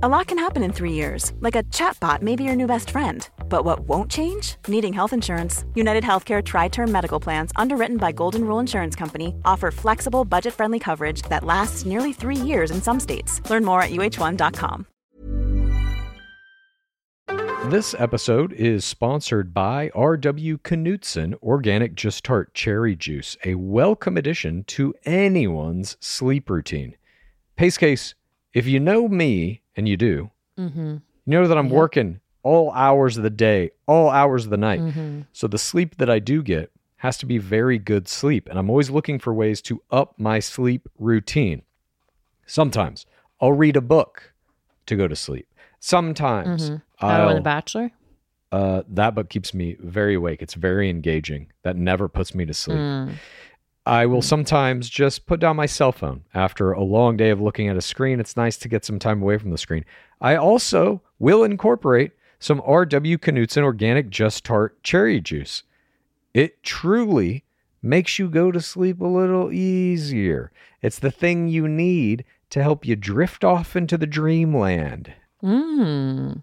A lot can happen in three years, like a chatbot may be your new best friend. But what won't change? Needing health insurance. United Healthcare Tri Term Medical Plans, underwritten by Golden Rule Insurance Company, offer flexible, budget friendly coverage that lasts nearly three years in some states. Learn more at uh1.com. This episode is sponsored by R.W. Knudsen Organic Just Tart Cherry Juice, a welcome addition to anyone's sleep routine. Pace case, if you know me, and you do, Mm-hmm. you know that I'm Yep. working all hours of the day, all hours of the night. Mm-hmm. So the sleep that I do get has to be very good sleep. And I'm always looking for ways to up my sleep routine. Sometimes I'll read a book to go to sleep. Sometimes Oh, I'll, and The Bachelor? uh, that book keeps me very awake. It's very engaging. That never puts me to sleep. Mm. I will sometimes just put down my cell phone after a long day of looking at a screen. It's nice to get some time away from the screen. I also will incorporate some R.W. Knudsen organic Just Tart cherry juice. It truly makes you go to sleep a little easier. It's the thing you need to help you drift off into the dreamland. Mm.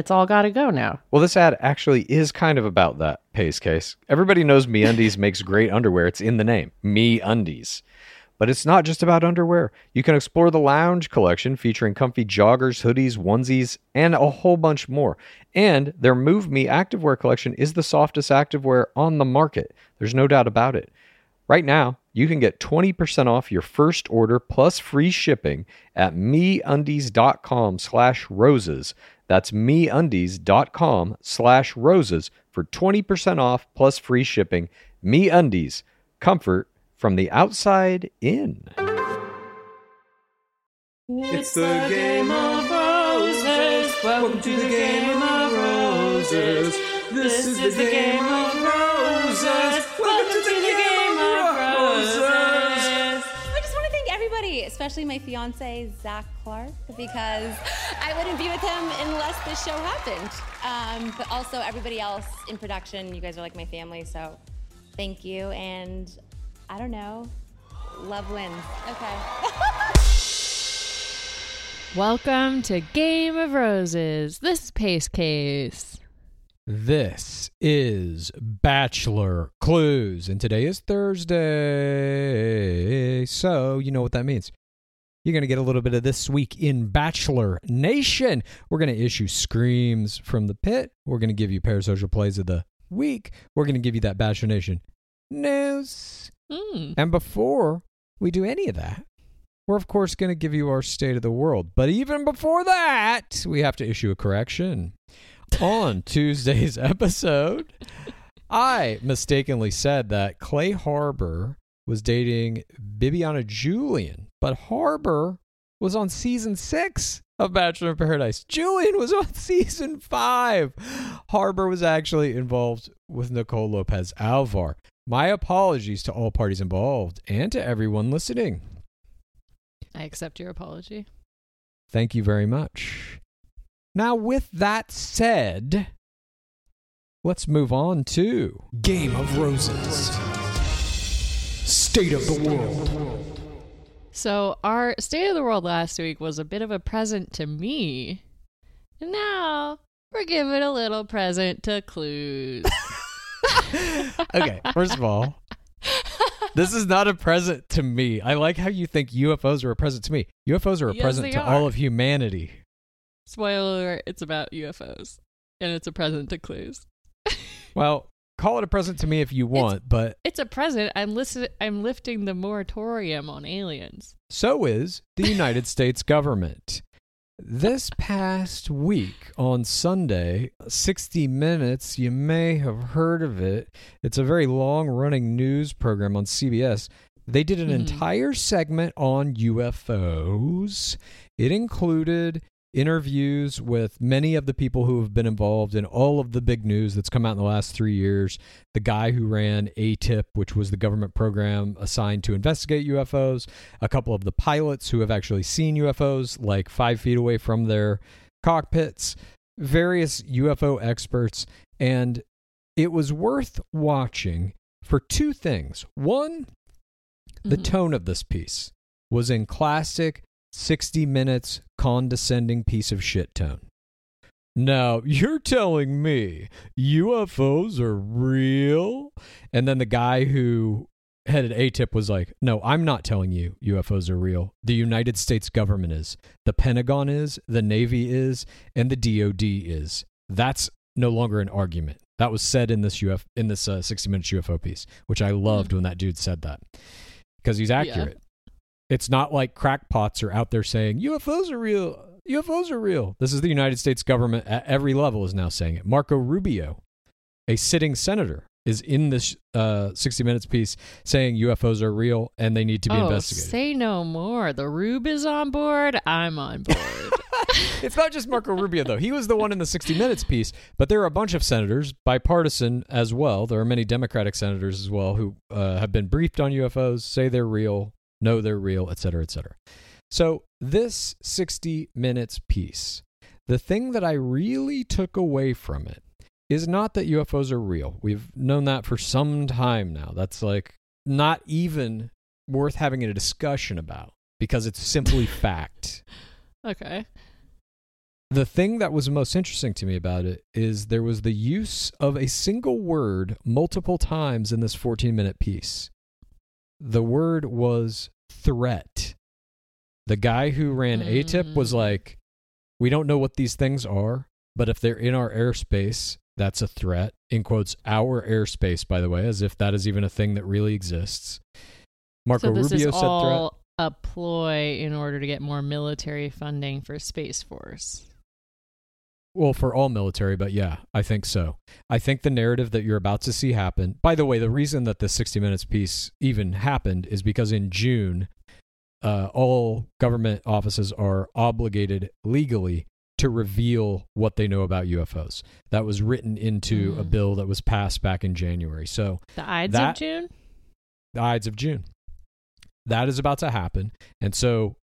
It's all got to go now. Well, this ad actually is kind of about that pace case. Everybody knows MeUndies makes great underwear. It's in the name, MeUndies. But it's not just about underwear. You can explore the lounge collection featuring comfy joggers, hoodies, onesies, and a whole bunch more. And their Move Me activewear collection is the softest activewear on the market. There's no doubt about it. Right now, you can get 20% off your first order plus free shipping at meundies.com slash roses. That's meundies.com slash roses for 20% off plus free shipping. MeUndies, comfort from the outside in. It's the game of roses. Welcome to the game of roses. This is the game of roses. Everybody, especially my fiance Zac Clark, because I wouldn't be with him unless this show happened. Um, but also everybody else in production. You guys are like my family, so thank you. And I don't know, love wins. Okay. Welcome to Game of Roses. This is Pace Case. This is Bachelor Clues, and today is Thursday. So, you know what that means. You're going to get a little bit of this week in Bachelor Nation. We're going to issue screams from the pit. We're going to give you parasocial plays of the week. We're going to give you that Bachelor Nation news. Mm. And before we do any of that, we're of course going to give you our state of the world. But even before that, we have to issue a correction. On Tuesday's episode, I mistakenly said that Clay Harbor was dating Bibiana Julian, but Harbor was on season six of Bachelor in Paradise. Julian was on season five. Harbor was actually involved with Nicole Lopez Alvar. My apologies to all parties involved and to everyone listening. I accept your apology. Thank you very much. Now, with that said, let's move on to Game of Roses. State of the World. So, our state of the world last week was a bit of a present to me. And now we're giving a little present to Clues. Okay, first of all, this is not a present to me. I like how you think UFOs are a present to me. UFOs are a Yes, present to are. all of humanity. Spoiler alert, it's about UFOs. And it's a present to Clues. Well, call it a present to me if you want, but It's a present. I'm listen- I'm lifting the moratorium on aliens. so is the United States government. This past week on Sunday, 60 Minutes, you may have heard of it. It's a very long running news program on CBS. They did an Mhm. entire segment on UFOs. It included interviews with many of the people who have been involved in all of the big news that's come out in the last three years. The guy who ran ATIP, which was the government program assigned to investigate UFOs, a couple of the pilots who have actually seen UFOs, like five feet away from their cockpits, various UFO experts, and it was worth watching for two things. One, the Mhm. tone of this piece was in classic 60 minutes condescending piece of shit tone. Now, you're telling me UFOs are real? And then the guy who headed ATIP was like, No, I'm not telling you UFOs are real. The United States government is, the Pentagon is, the Navy is, and the DoD is. That's no longer an argument. That was said in this UF in this uh, 60 minutes UFO piece, which I loved when that dude said that because he's accurate. It's not like crackpots are out there saying UFOs are real. UFOs are real. This is the United States government at every level is now saying it. Marco Rubio, a sitting senator, is in this uh, 60 Minutes piece saying UFOs are real and they need to be oh, investigated. say no more. The Rube is on board. I'm on board. it's not just Marco Rubio, though. He was the one in the 60 Minutes piece, but there are a bunch of senators, bipartisan as well. There are many Democratic senators as well who uh, have been briefed on UFOs, say they're real, know they're real, et cetera, et cetera. So, this 60 Minutes piece, the thing that I really took away from it is not that UFOs are real. We've known that for some time now. That's like not even worth having a discussion about because it's simply fact. okay. The thing that was most interesting to me about it is there was the use of a single word multiple times in this 14 minute piece. The word was threat. The guy who ran ATIP was Mm. like, We don't know what these things are, but if they're in our airspace, that's a threat. In quotes, our airspace, by the way, as if that is even a thing that really exists. Marco so this Rubio is said threat. all a ploy in order to get more military funding for Space Force. Well, for all military, but yeah, I think so. I think the narrative that you're about to see happen. By the way, the reason that this 60 Minutes piece even happened is because in June, uh, all government offices are obligated legally to reveal what they know about UFOs. That was written into a Mhm. bill that was passed back in January. So, The Ides That- of June? the Ides of June. That is about to happen. And so,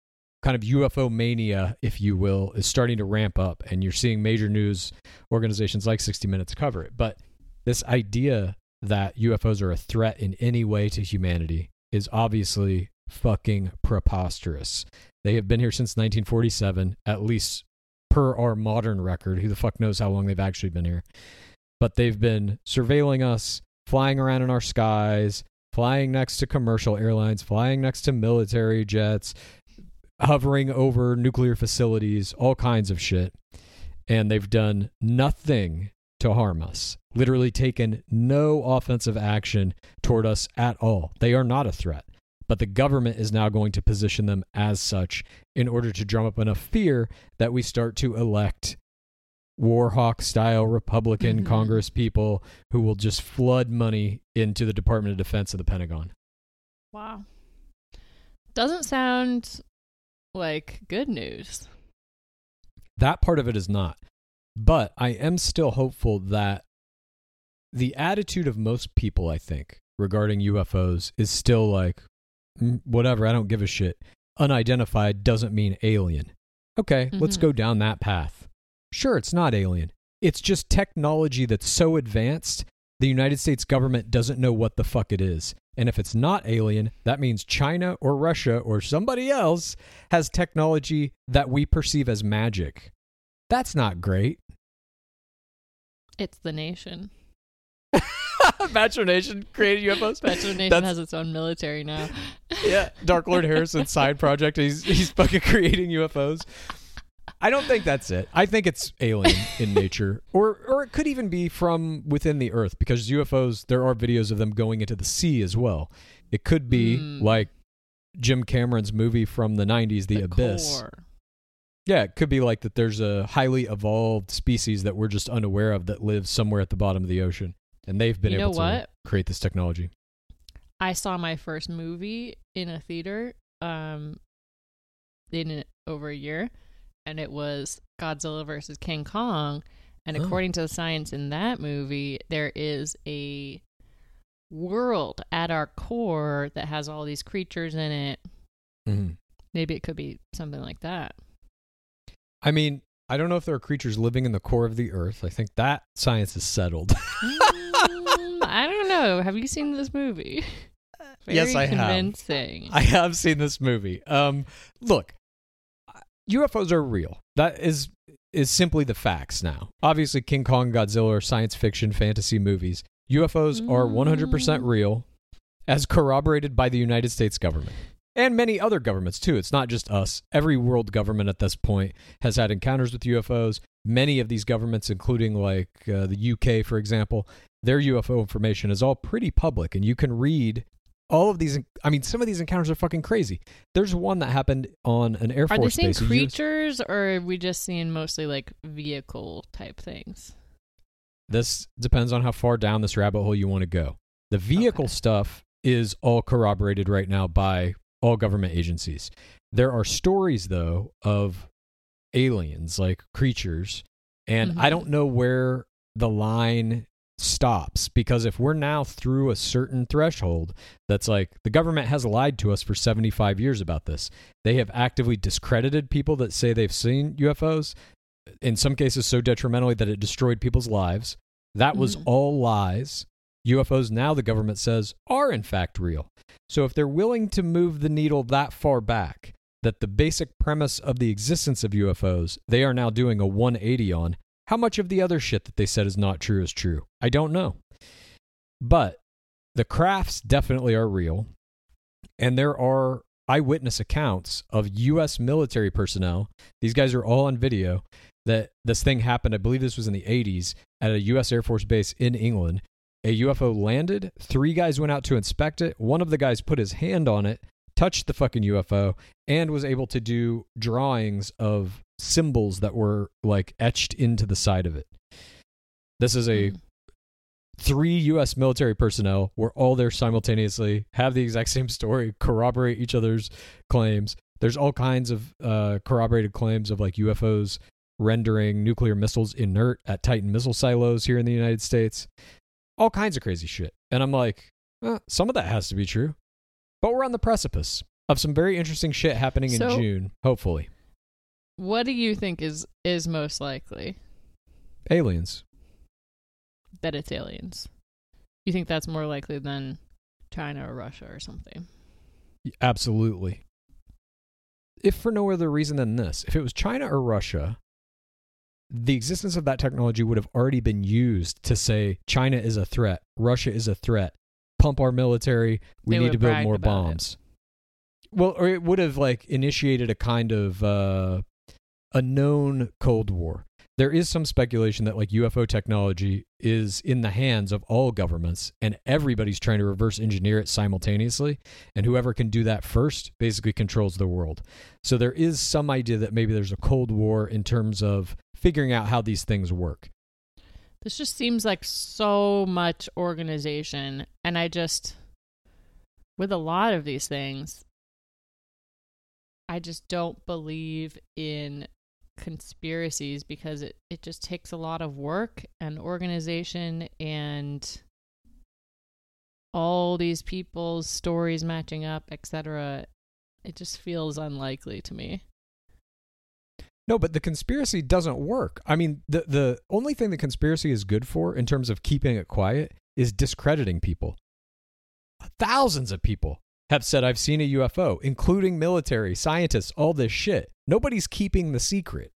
kind of UFO mania, if you will, is starting to ramp up. And you're seeing major news organizations like 60 Minutes cover it. But this idea that UFOs are a threat in any way to humanity is obviously fucking preposterous. They have been here since 1947, at least per our modern record. Who the fuck knows how long they've actually been here? But they've been surveilling us, flying around in our skies, flying next to commercial airlines, flying next to military jets, hovering over nuclear facilities, all kinds of shit. And they've done nothing to harm us. Literally taken no offensive action toward us at all. They are not a threat. But the government is now going to position them as such in order to drum up enough fear that we start to elect Warhawk style Republican Mhm. Congress people who will just flood money into the Department of Defense of the Pentagon. Wow. Doesn't sound like good news. That part of it is not. But I am still hopeful that the attitude of most people, I think, regarding UFOs is still like, "Mm, whatever, I don't give a shit. Unidentified doesn't mean alien. Okay, let's Mhm. go down that path. Sure, it's not alien. It's just technology that's so advanced, the United States government doesn't know what the fuck it is. And if it's not alien, that means China or Russia or somebody else has technology that we perceive as magic. That's not great. It's the nation. Bachelor Nation created UFOs. Bachelor Nation That's- has its own military now. yeah, Dark Lord Harrison's side project. He's he's fucking creating UFOs. I don't think that's it. I think it's alien in nature, or or it could even be from within the Earth because UFOs. There are videos of them going into the sea as well. It could be Hmm. like Jim Cameron's movie from the '90s, The, Abyss. core. Yeah, it could be like that. There's a highly evolved species that we're just unaware of that lives somewhere at the bottom of the ocean, and they've been You able to what? create this technology. I saw my first movie in a theater um in over a year and it was Godzilla versus King Kong and Oh. according to the science in that movie there is a world at our core that has all these creatures in it. Mm-hmm. Maybe it could be something like that. I mean, I don't know if there are creatures living in the core of the earth. I think that science is settled. Mm, I don't know. Have you seen this movie? Yes, Very I have. convincing. I have seen this movie. Um, look, UFOs are real. That is is simply the facts now. Obviously, King Kong, Godzilla are science fiction, fantasy movies. UFOs are 100% Mm. real, as corroborated by the United States government and many other governments too. It's not just us. Every world government at this point has had encounters with UFOs. Many of these governments, including like uh, the UK, for example, their UFO information is all pretty public, and you can read all of these. I mean, some of these encounters are fucking crazy. There's one that happened on an Air Are Force they seeing base. creatures or are we just seeing mostly like vehicle type things? This depends on how far down this rabbit hole you want to go. The vehicle Okay. stuff is all corroborated right now by all government agencies. There are stories, though, of aliens, like creatures, and I Mhm. don't know where the line stops. Because if we're now through a certain threshold that's like the government has lied to us for 75 years about this. They have actively discredited people that say they've seen UFOs in some cases so detrimentally that it destroyed people's lives. That was Mhm. all lies. UFOs now the government says are in fact real. So if they're willing to move the needle that far back that the basic premise of the existence of UFOs they are now doing a 180 on how much of the other shit that they said is not true is true? I don't know. But the crafts definitely are real. And there are eyewitness accounts of U.S. military personnel. These guys are all on video that this thing happened. I believe this was in the 80s at a U.S. Air Force base in England. A UFO landed. Three guys went out to inspect it. One of the guys put his hand on it, touched the fucking UFO, and was able to do drawings of symbols that were like etched into the side of it. This is a Mm. three U.S. military personnel were all there simultaneously, have the exact same story, corroborate each other's claims. There's all kinds of uh, corroborated claims of like UFOs rendering nuclear missiles inert at Titan missile silos here in the United States. All kinds of crazy shit. And I'm like, eh, some of that has to be true. But we're on the precipice of some very interesting shit happening in So- June, hopefully. What do you think is is most likely Aliens. that it's aliens? You think that's more likely than China or Russia or something? Absolutely. If for no other reason than this, if it was China or Russia, the existence of that technology would have already been used to say China is a threat, Russia is a threat, pump our military, we They need to build more about it. bombs. Well, or it would have like initiated a kind of uh, a known Cold War. There is some speculation that like UFO technology is in the hands of all governments and everybody's trying to reverse engineer it simultaneously and whoever can do that first basically controls the world. So there is some idea that maybe there's a cold war in terms of figuring out how these things work. This just seems like so much organization, and I just with a lot of these things, I just don't believe in conspiracies because it, it just takes a lot of work and organization and all these people's stories matching up, etc. It just feels unlikely to me. No, but the conspiracy doesn't work. I mean, the the only thing the conspiracy is good for in terms of keeping it quiet is discrediting people. Thousands of people have said I've seen a UFO, including military, scientists, all this shit. Nobody's keeping the secret.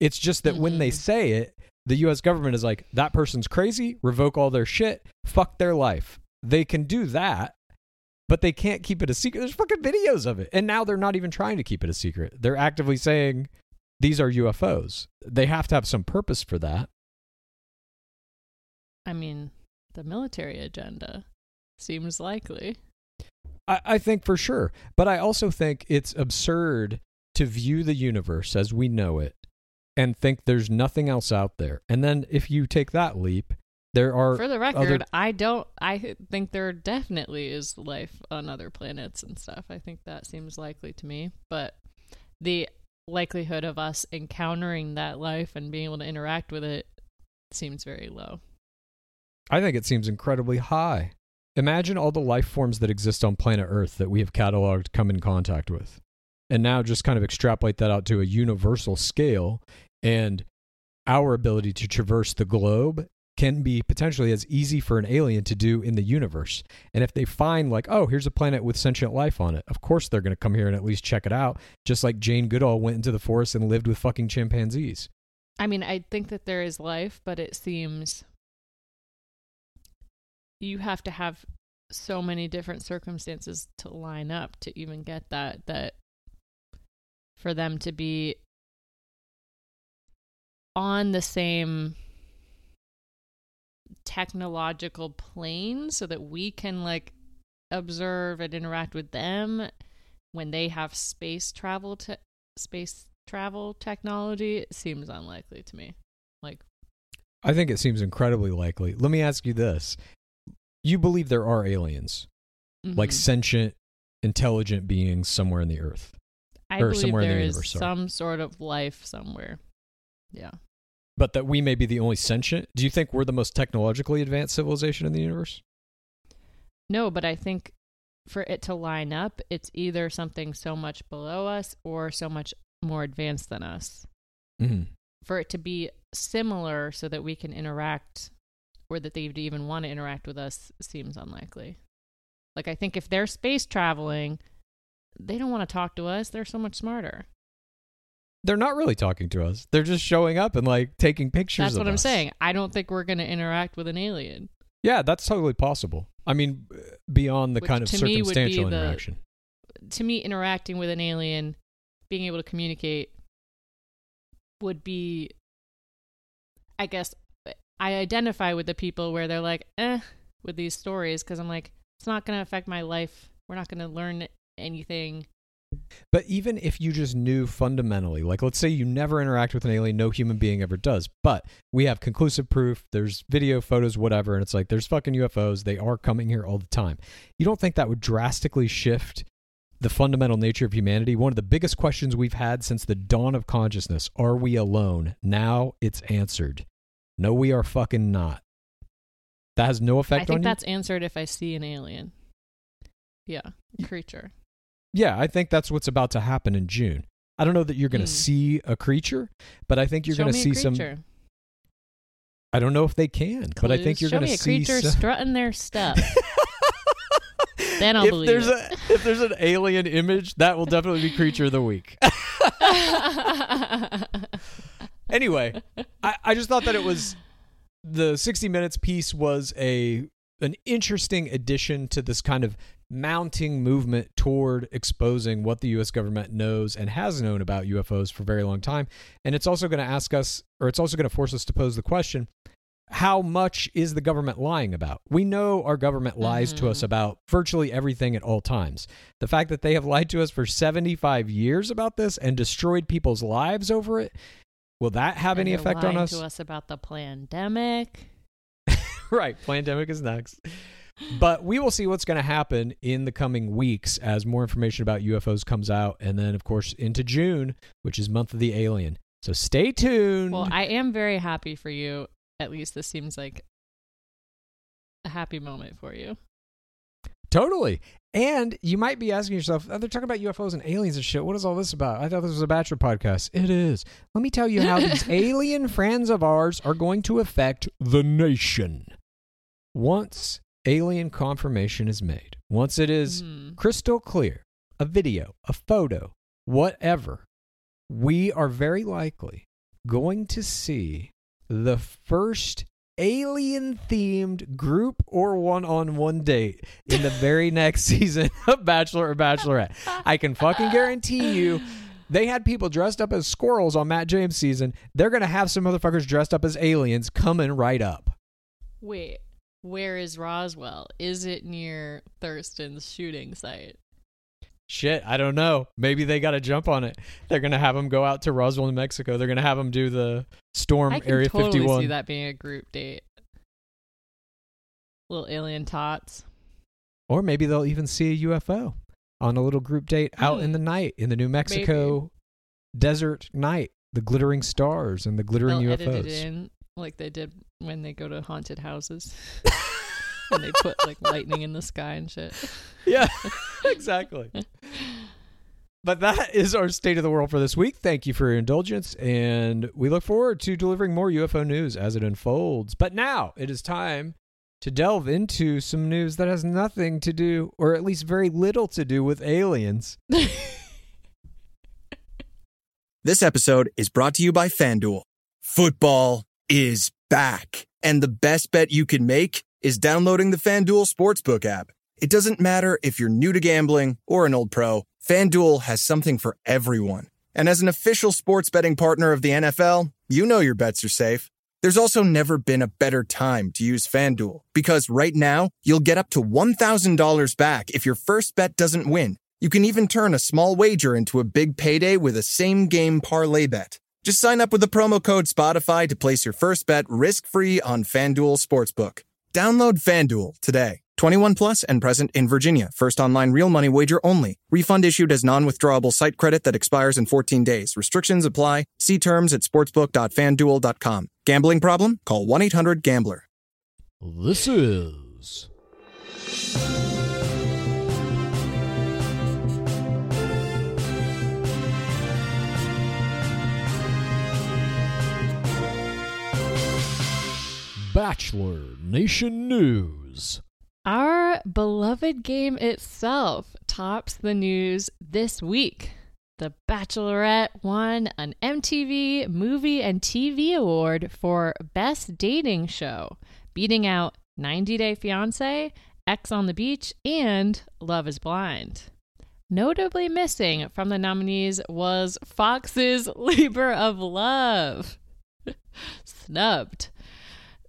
It's just that when they Mhm. say it, the US government is like, that person's crazy, revoke all their shit, fuck their life. They can do that, but they can't keep it a secret. There's fucking videos of it. And now they're not even trying to keep it a secret. They're actively saying these are UFOs. They have to have some purpose for that. I mean, the military agenda seems likely. I, I think for sure. But I also think it's absurd to view the universe as we know it and think there's nothing else out there. And then if you take that leap, there are For the record, other I don't. I think there definitely is life on other planets and stuff. I think that seems likely to me. But the likelihood of us encountering that life and being able to interact with it seems very low. I think it seems incredibly high. Imagine all the life forms that exist on planet Earth that we have cataloged come in contact with. And now just kind of extrapolate that out to a universal scale and our ability to traverse the globe can be potentially as easy for an alien to do in the universe. And if they find like, oh, here's a planet with sentient life on it, of course they're going to come here and at least check it out, just like Jane Goodall went into the forest and lived with fucking chimpanzees. I mean, I think that there is life, but it seems you have to have so many different circumstances to line up to even get that that for them to be on the same technological plane so that we can like observe and interact with them when they have space travel te- space travel technology it seems unlikely to me like I think it seems incredibly likely. Let me ask you this. You believe there are aliens, like mhm. sentient, intelligent beings somewhere in the earth. i or believe somewhere in the there is universe, some sort of life somewhere yeah But that we may be the only sentient? Do you think we're the most technologically advanced civilization in the universe? no but i think for it to line up it's either something so much below us or so much more advanced than us Mm-hmm. for it to be similar so that we can interact or that they'd even want to interact with us seems unlikely. Like I think if they're space traveling, they don't want to talk to us. They're so much smarter. They're not really talking to us. They're just showing up and like taking pictures That's what I'm us. saying. I don't think we're going to interact with an alien. Yeah, that's totally possible. I mean, beyond the Which kind of to me would be circumstantial the- interaction. To me interacting with an alien, being able to communicate would be I guess I identify with the people where they're like, "Eh," with these stories because I'm like, it's not going to affect my life. We're not going to learn anything. But even if you just knew fundamentally, like let's say you never interact with an alien, no human being ever does, but we have conclusive proof, there's video, photos, whatever, and it's like there's fucking UFOs, they are coming here all the time. You don't think that would drastically shift the fundamental nature of humanity? One of the biggest questions we've had since the dawn of consciousness are we alone? Now it's answered. No, we are fucking not. That has no effect I think that's answered if I see an alien. Yeah, creature. Yeah, I think that's what's about to happen in June. I don't know that you're going to Hmm. see a creature, but I think you're going to see some. I don't know if they can, but I think you're going to see. A creature some- strutting their stuff. then I'll if believe there's it. a if there's an alien image, that will definitely be creature of the week. anyway, I, I just thought that it was the 60 minutes piece was a an interesting addition to this kind of mounting movement toward exposing what the US government knows and has known about UFOs for a very long time. And it's also going to ask us or it's also going to force us to pose the question how much is the government lying about? We know our government lies to us Mhm. about virtually everything at all times. The fact that they have lied to us for 75 years about this and destroyed people's lives over it, will that have And any effect on us? To us about the pandemic. right. Pandemic is next. but we will see what's going to happen in the coming weeks as more information about UFOs comes out. And then, of course, into June, which is month of the alien. So stay tuned. Well, I am very happy for you. At least this seems like a happy moment for you. Totally. And you might be asking yourself, oh, they're talking about UFOs and aliens and shit. What is all this about? I thought this was a Bachelor podcast. It is. Let me tell you how these alien friends of ours are going to affect the nation. Once alien confirmation is made, once it is Mhm. crystal clear, a video, a photo, whatever, we are very likely going to see the first alien themed group or one on one date in the very next season of Bachelor or Bachelorette. I can fucking guarantee you. They had people dressed up as squirrels on Matt James season. They're going to have some motherfuckers dressed up as aliens coming right up. Wait, where is Roswell? Is it near Thurston's shooting site? Shit, I don't know. Maybe they got to jump on it. They're going to have them go out to Roswell, New Mexico. They're going to have them do the storm I can Area totally 51. see that being a group date. Little alien tots. Or maybe they'll even see a UFO on a little group date out in the hmm. night in the New Mexico desert night. The glittering stars and the glittering They'll UFOs. in like they did when they go to haunted houses. and they put like lightning in the sky and shit. Yeah, exactly. But that is our state of the world for this week. Thank you for your indulgence, and we look forward to delivering more UFO news as it unfolds. But now it is time to delve into some news that has nothing to do, or at least very little to do, with aliens. This episode is brought to you by FanDuel. Football is back, and the best bet you can make is downloading the FanDuel Sportsbook app. It doesn't matter if you're new to gambling or an old pro, FanDuel has something for everyone. And as an official sports betting partner of the NFL, you know your bets are safe. There's also never been a better time to use FanDuel because right now you'll get up to $1,000 back if your first bet doesn't win. You can even turn a small wager into a big payday with a same game parlay bet. Just sign up with the promo code Spotify to place your first bet risk free on FanDuel Sportsbook. Download FanDuel today. 21 plus and present in Virginia. First online real money wager only. Refund issued as non withdrawable site credit that expires in 14 days. Restrictions apply. See terms at sportsbook.fanduel.com. Gambling problem? Call 1 800 Gambler. This is. Bachelor Nation News. Our beloved game itself tops the news this week. The Bachelorette won an MTV Movie and TV Award for Best Dating Show, beating out 90 Day Fiancé, Ex on the Beach, and Love is Blind. Notably missing from the nominees was Fox's Labor of Love. Snubbed.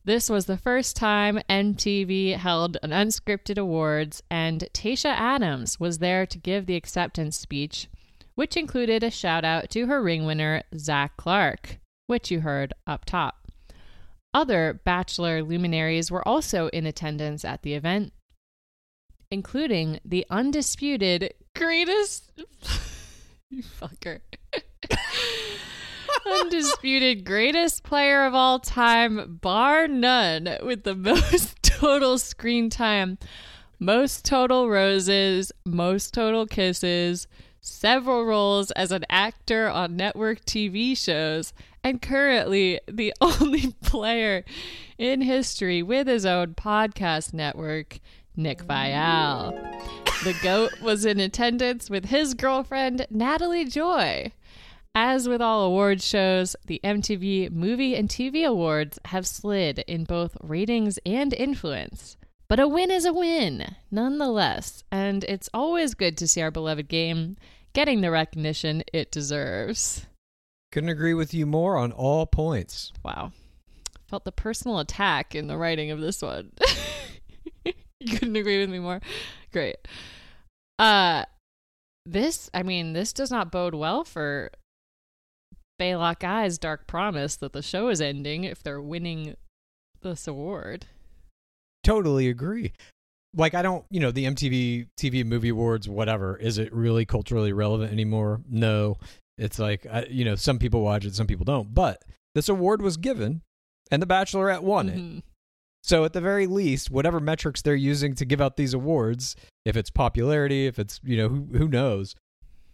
This was the first time MTV held an unscripted awards, and Tayshia Adams was there to give the acceptance speech, which included a shout out to her ring winner, Zac Clark, which you heard up top. Other Bachelor luminaries were also in attendance at the event, including the undisputed greatest. you fucker. Undisputed greatest player of all time, bar none, with the most total screen time, most total roses, most total kisses, several roles as an actor on network TV shows, and currently the only player in history with his own podcast network, Nick Viall. The GOAT was in attendance with his girlfriend, Natalie Joy. As with all awards shows, the MTV Movie and TV Awards have slid in both ratings and influence. But a win is a win, nonetheless, and it's always good to see our beloved game getting the recognition it deserves. Couldn't agree with you more on all points. Wow. Felt the personal attack in the writing of this one. couldn't agree with me more. Great. Uh this I mean, this does not bode well for Baylock Eye's dark promise that the show is ending if they're winning this award. Totally agree. like I don't, you know, the MTV TV Movie Awards, whatever. Is it really culturally relevant anymore? No. It's like I, you know, some people watch it, some people don't. But this award was given, and The Bachelorette won it. Mhm. So at the very least, whatever metrics they're using to give out these awards, if it's popularity, if it's you know who who knows,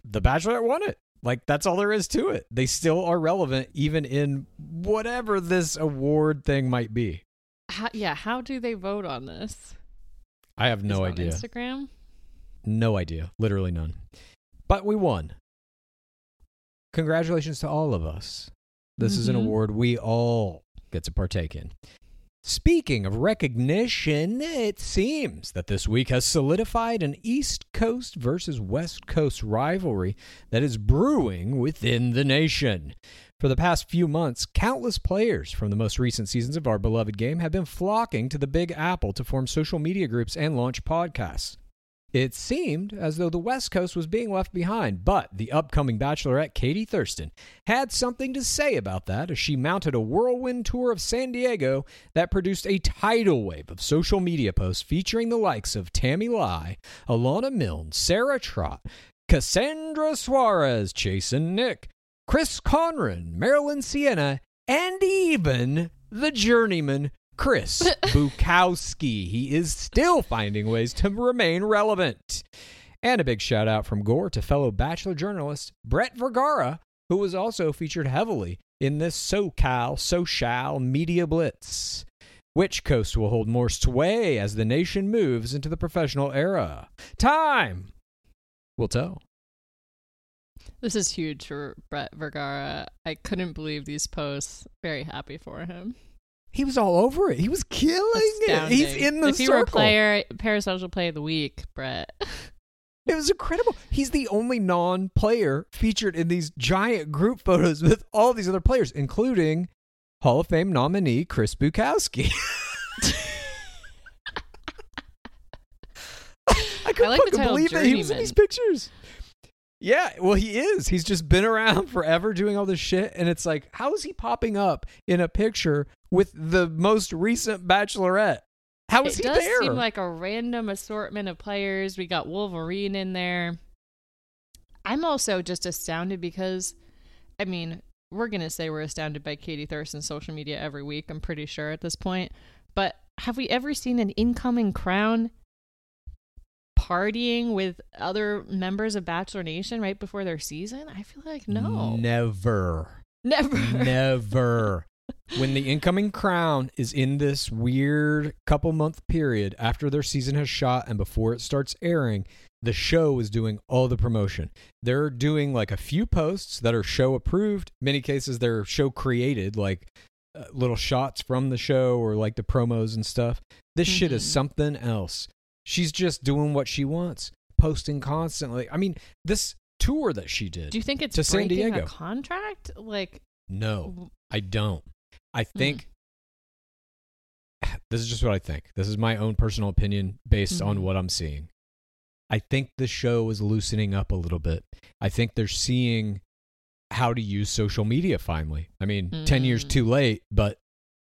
The Bachelorette won it. Like that's all there is to it. They still are relevant even in whatever this award thing might be. How, yeah, how do they vote on this? I have no on idea. Instagram. No idea. Literally none. But we won. Congratulations to all of us. This is an Mhm. award we all get to partake in. Speaking of recognition, it seems that this week has solidified an East Coast versus West Coast rivalry that is brewing within the nation. For the past few months, countless players from the most recent seasons of our beloved game have been flocking to the Big Apple to form social media groups and launch podcasts. It seemed as though the West Coast was being left behind, but the upcoming bachelorette, Katie Thurston, had something to say about that as she mounted a whirlwind tour of San Diego that produced a tidal wave of social media posts featuring the likes of Tammy Ly, Alana Milne, Sarah Trott, Cassandra Suarez, Jason Nick, Chris Conran, Marylynn Sienna, and even the journeyman Chris Bukowski. He is still finding ways to remain relevant. And a big shout out from Gore to fellow Bachelor journalist Brett Vergara, who was also featured heavily in this SoCal social media blitz. Which coast will hold more sway as the nation moves into the professional era? Time will tell. This is huge for Brett Vergara. I couldn't believe these posts. Very happy for him. He was all over it. He was killing it. He's in the if you were a player, parasocial play of the week, Brett. It was incredible. He's the only non-player featured in these giant group photos with all these other players, including Hall of Fame nominee Chris Bukowski. I couldn't I like fucking believe that he was in these pictures. Yeah, well, he is. He's just been around forever doing all this shit, and it's like, how is he popping up in a picture with the most recent Bachelorette? How is it he does there? seem like a random assortment of players. We got Wolverine in there. I'm also just astounded because, I mean, we're gonna say we're astounded by Katie Thurston's social media every week. I'm pretty sure at this point. But have we ever seen an incoming crown partying with other members of Bachelor Nation right before their season? I feel like no, never. never. Never. When the incoming crown is in this weird couple month period after their season has shot and before it starts airing, the show is doing all the promotion. They're doing like a few posts that are show approved. Many cases they're show created, like uh, little shots from the show or like the promos and stuff. This shit is Mhm. something else. She's just doing what she wants, posting constantly. I mean, this tour that she did. Do you think it's to San Diego. a contract? Like, no. I don't. I Hmm. think this is just what I think. This is my own personal opinion based on Mhm. what I'm seeing. I think the show is loosening up a little bit. I think they're seeing how to use social media finally. I mean, 10 years Mm. too late, but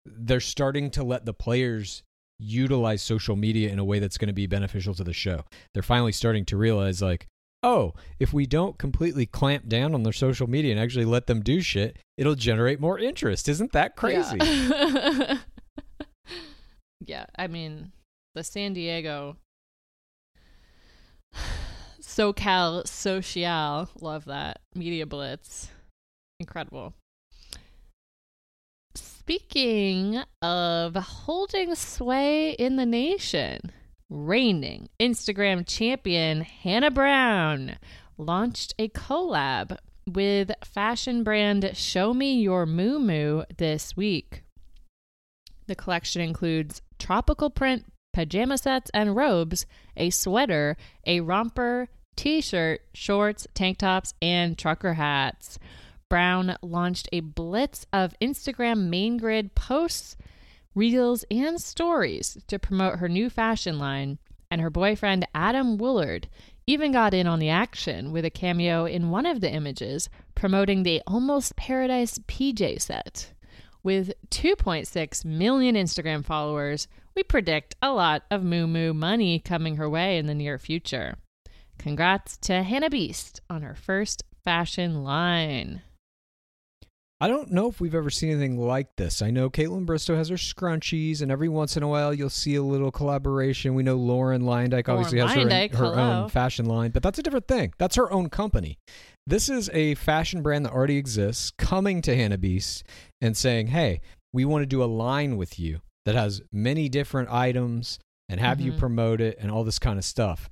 they're starting to let the players utilize social media in a way that's going to be beneficial to the show. They're finally starting to realize like, oh, if we don't completely clamp down on their social media and actually let them do shit, it'll generate more interest. Isn't that crazy? Yeah. yeah, I mean, the San Diego SoCal Social, love that. Media Blitz. Incredible. Speaking of holding sway in the nation, reigning Instagram champion Hannah Brown launched a collab with fashion brand Show Me Your Mumu this week. The collection includes tropical print pajama sets and robes, a sweater, a romper, t shirt, shorts, tank tops, and trucker hats. Brown launched a blitz of Instagram main grid posts, reels, and stories to promote her new fashion line, and her boyfriend Adam Woolard even got in on the action with a cameo in one of the images promoting the Almost Paradise PJ set. With 2.6 million Instagram followers, we predict a lot of Moo Moo money coming her way in the near future. Congrats to Hannah Beast on her first fashion line. I don't know if we've ever seen anything like this. I know Kaitlyn Bristowe has her scrunchies, and every once in a while you'll see a little collaboration. We know Lauren Luyendyk obviously has her, Luyendyk, her own fashion line, but that's a different thing. That's her own company. This is a fashion brand that already exists coming to Hannah Beast and saying, hey, we want to do a line with you that has many different items and have you Mhm. promote it and all this kind of stuff.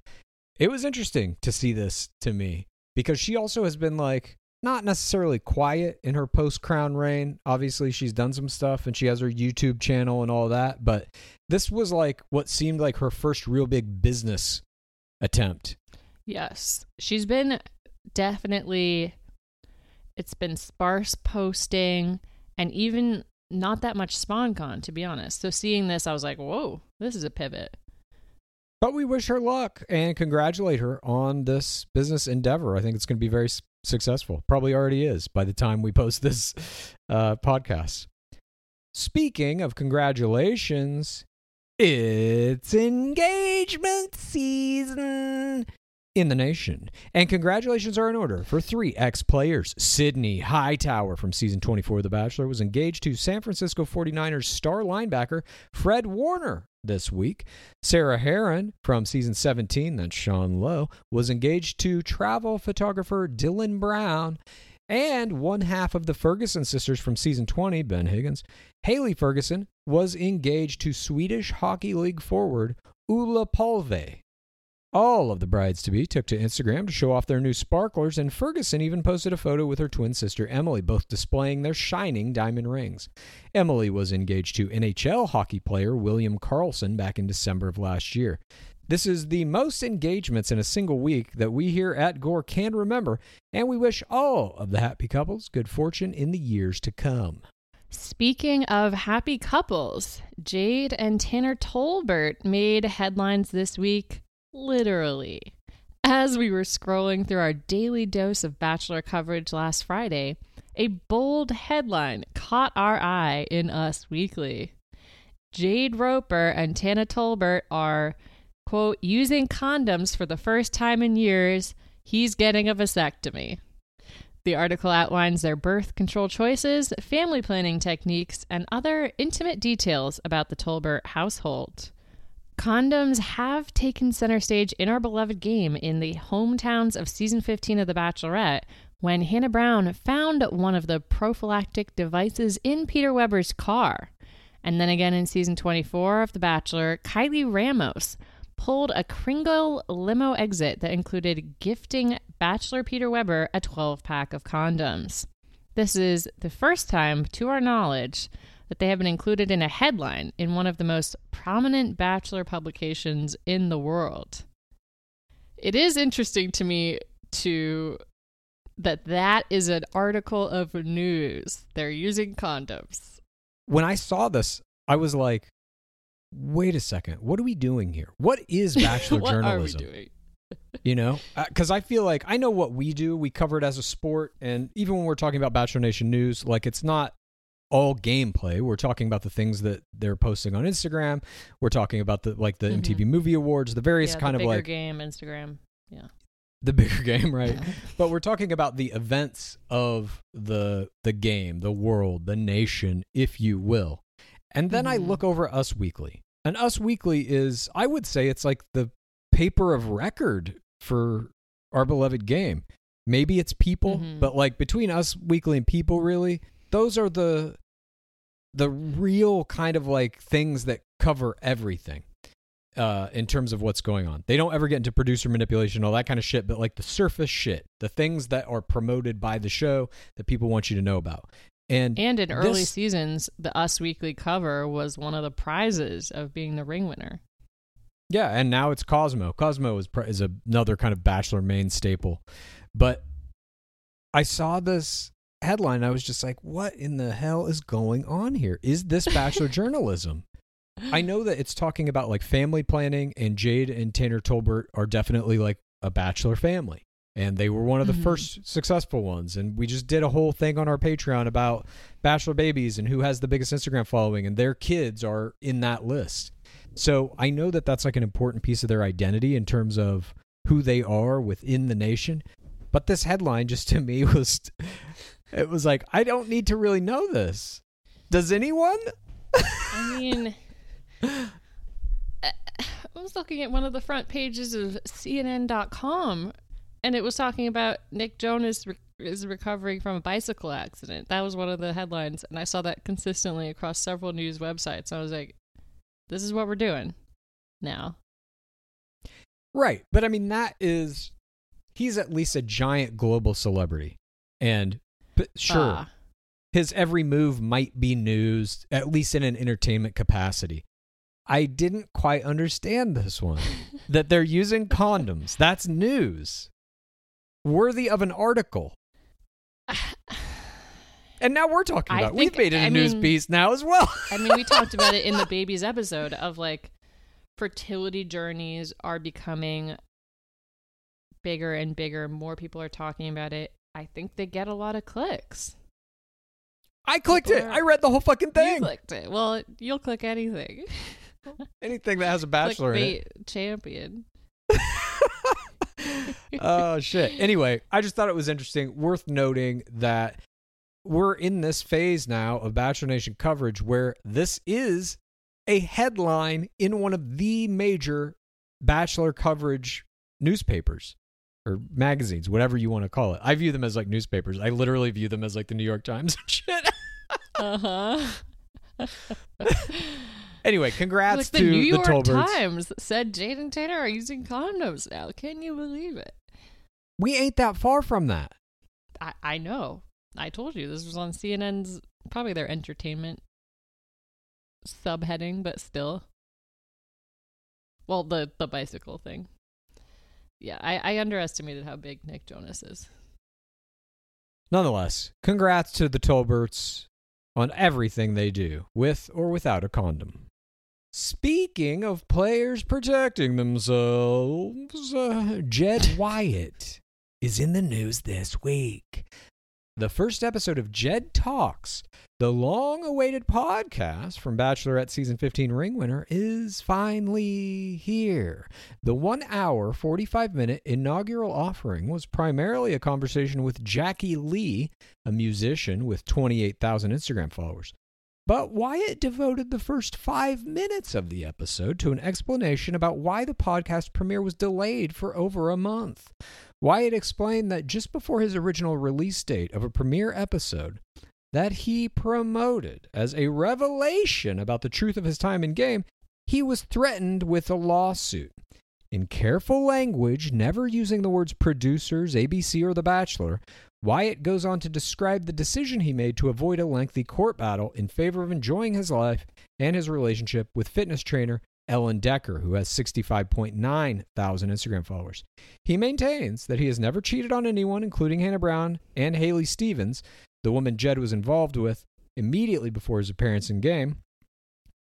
It was interesting to see this to me because she also has been like not necessarily quiet in her post crown reign. Obviously, she's done some stuff and she has her YouTube channel and all that, but this was like what seemed like her first real big business attempt. Yes. She's been definitely it's been sparse posting and even not that much SponCon, to be honest. So seeing this, I was like, whoa, this is a pivot. But we wish her luck and congratulate her on this business endeavor. I think it's going to be very successful. Probably already is by the time we post this uh, podcast. Speaking of congratulations, it's engagement season in the nation. And congratulations are in order for three ex players. Sydney Hightower from season 24 of The Bachelor was engaged to San Francisco 49ers star linebacker Fred Warner this week. Sarah Herron from season 17, that's Sean Lowe, was engaged to travel photographer Dylan Brown. And one half of the Ferguson sisters from season 20, Ben Higgins, Haley Ferguson, was engaged to Swedish Hockey League forward Ulla Palve. All of the brides to be took to Instagram to show off their new sparklers, and Ferguson even posted a photo with her twin sister Emily, both displaying their shining diamond rings. Emily was engaged to NHL hockey player William Karlsson back in December of last year. This is the most engagements in a single week that we here at Gore can remember, and we wish all of the happy couples good fortune in the years to come. Speaking of happy couples, Jade and Tanner Tolbert made headlines this week, literally. As we were scrolling through our daily dose of Bachelor coverage last Friday, a bold headline caught our eye in Us Weekly. Jade Roper and Tanner Tolbert are, quote, using condoms for the first time in years. He's getting a vasectomy. The article outlines their birth control choices, family planning techniques, and other intimate details about the Tolbert household. Condoms have taken center stage in our beloved game in the hometowns of season 15 of The Bachelorette when Hannah Brown found one of the prophylactic devices in Peter Weber's car. And then again in season 24 of The Bachelor, Kylie Ramos pulled a Kringle limo exit that included gifting Bachelor Peter Weber a 12 pack of condoms. This is the first time, to our knowledge, that they have been included in a headline in one of the most prominent Bachelor publications in the world. It is interesting to me to that that is an article of news. They're using condoms. When I saw this, I was like, wait a second, what are we doing here? What is Bachelor what journalism? are we doing? you know uh, because i feel like i know what we do we cover it as a sport and even when we're talking about bachelor nation news like it's not all gameplay we're talking about the things that they're posting on instagram we're talking about the like the Mhm. mtv movie awards the various yeah, kind the of bigger like game Instagram. Yeah. the bigger game right but we're talking about the events of the the game the world the nation if you will and then i Mhm. look over us weekly and us weekly is i would say it's like the paper of record for our beloved game maybe it's people Mhm. but like between us weekly and people really those are the the real kind of like things that cover everything uh, in terms of what's going on. They don't ever get into producer manipulation, all that kind of shit, but like the surface shit, the things that are promoted by the show that people want you to know about. And, And in early this- seasons, the Us Weekly cover was one of the prizes of being the ring winner. yeah, and now it's Cosmo. Cosmo is is another kind of bachelor main staple. But I saw this headline, I was just like, what in the hell is going on here? Is this bachelor journalism? I know that it's talking about like family planning, and Jade and Tanner Tolbert are definitely like a bachelor family. And they were one of the Mhm. first successful ones. And we just did a whole thing on our Patreon about bachelor babies and who has the biggest Instagram following, and their kids are in that list. So I know that that's like an important piece of their identity in terms of who they are within the nation. But this headline just to me was it was like I don't need to really know this. Does anyone? I mean, I was looking at one of the front pages of CNN.com, and it was talking about Nick Jonas re- is recovering from a bicycle accident. That was one of the headlines, and I saw that consistently across several news websites. I was like, "This is what we're doing now." Right. But I mean that is he's at least a giant global celebrity. And but sure, Ah. his every move might be news, at least in an entertainment capacity. I didn't quite understand this one. that they're using condoms. That's news. Worthy of an article. And now we're talking about it. We've made it a I news mean- piece now as well. I mean, we talked about it in the babies episode of like fertility journeys are becoming bigger and bigger. More people are talking about it. I think they get a lot of clicks. I clicked it. I read the whole fucking You thing. clicked it. Well, you'll click anything. Anything that has a bachelor in it. Champion. oh shit. Anyway, I just thought it was interesting, worth noting that we're in this phase now of Bachelor Nation coverage where this is a headline in one of the major Bachelor coverage newspapers or magazines, whatever you want to call it. I view them as like newspapers. I literally view them as like the New York Times and shit. Uh huh. anyway, congrats like the to New York the Tolberts. Times said Jade and Taylor are using condoms now. Can you believe it? We ain't that far from that. I, I know. I told you this was on CNN's probably their entertainment subheading, but still. Well, the the bicycle thing. Yeah, I, I underestimated how big Nick Jonas is. Nonetheless, congrats to the Tolberts on everything they do, with or without a condom. Speaking of players protecting themselves, uh, Jed Wyatt is in the news this week. The first episode of Jed Talks, the long awaited podcast from Bachelorette Season 15 ring winner, is finally here. The one hour, 45 minute inaugural offering was primarily a conversation with Jackie Lee, a musician with 28,000 Instagram followers. But Wyatt devoted the first five minutes of the episode to an explanation about why the podcast premiere was delayed for over a month. Wyatt explained that just before his original release date of a premiere episode, that he promoted as a revelation about the truth of his time in game, he was threatened with a lawsuit. In careful language, never using the words producers, ABC, or The Bachelor, Wyatt goes on to describe the decision he made to avoid a lengthy court battle in favor of enjoying his life and his relationship with fitness trainer Ellen Decker, who has 65.9 thousand Instagram followers. He maintains that he has never cheated on anyone, including Hannah Brown and Haley Stevens, the woman Jed was involved with immediately before his appearance in game.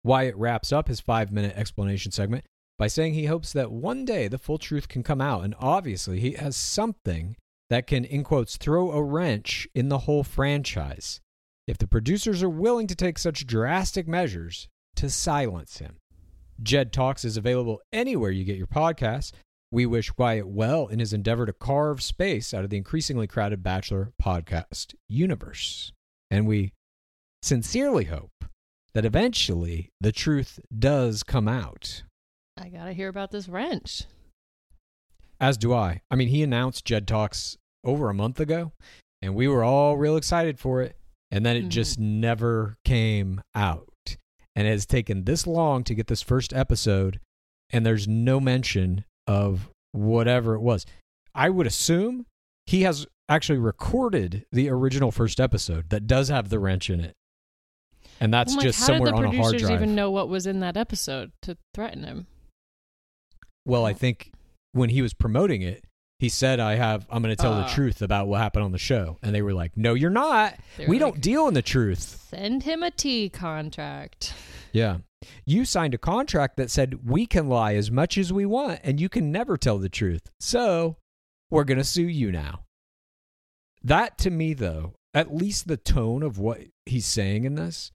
Wyatt wraps up his five minute explanation segment by saying he hopes that one day the full truth can come out, and obviously he has something that can, in quotes, throw a wrench in the whole franchise if the producers are willing to take such drastic measures to silence him. Jed Talks is available anywhere you get your podcasts. We wish Wyatt well in his endeavor to carve space out of the increasingly crowded Bachelor podcast universe. And we sincerely hope that eventually the truth does come out. I gotta hear about this wrench. As do I. I mean, he announced Jed Talks over a month ago, and we were all real excited for it. And then it Mhm. just never came out. And it has taken this long to get this first episode, and there's no mention of whatever it was. I would assume he has actually recorded the original first episode that does have the wrench in it. And that's like, just somewhere the on a hard producers drive. even know what was in that episode to threaten him? Well, I think when he was promoting it, he said, "I have. I'm going to tell the Ah. truth about what happened on the show." And they were like, "No, you're not. We were don't deal in the truth." Send him a T contract. Yeah, you signed a contract that said we can lie as much as we want, and you can never tell the truth. So we're going to sue you now. That to me, though, at least the tone of what he's saying in this,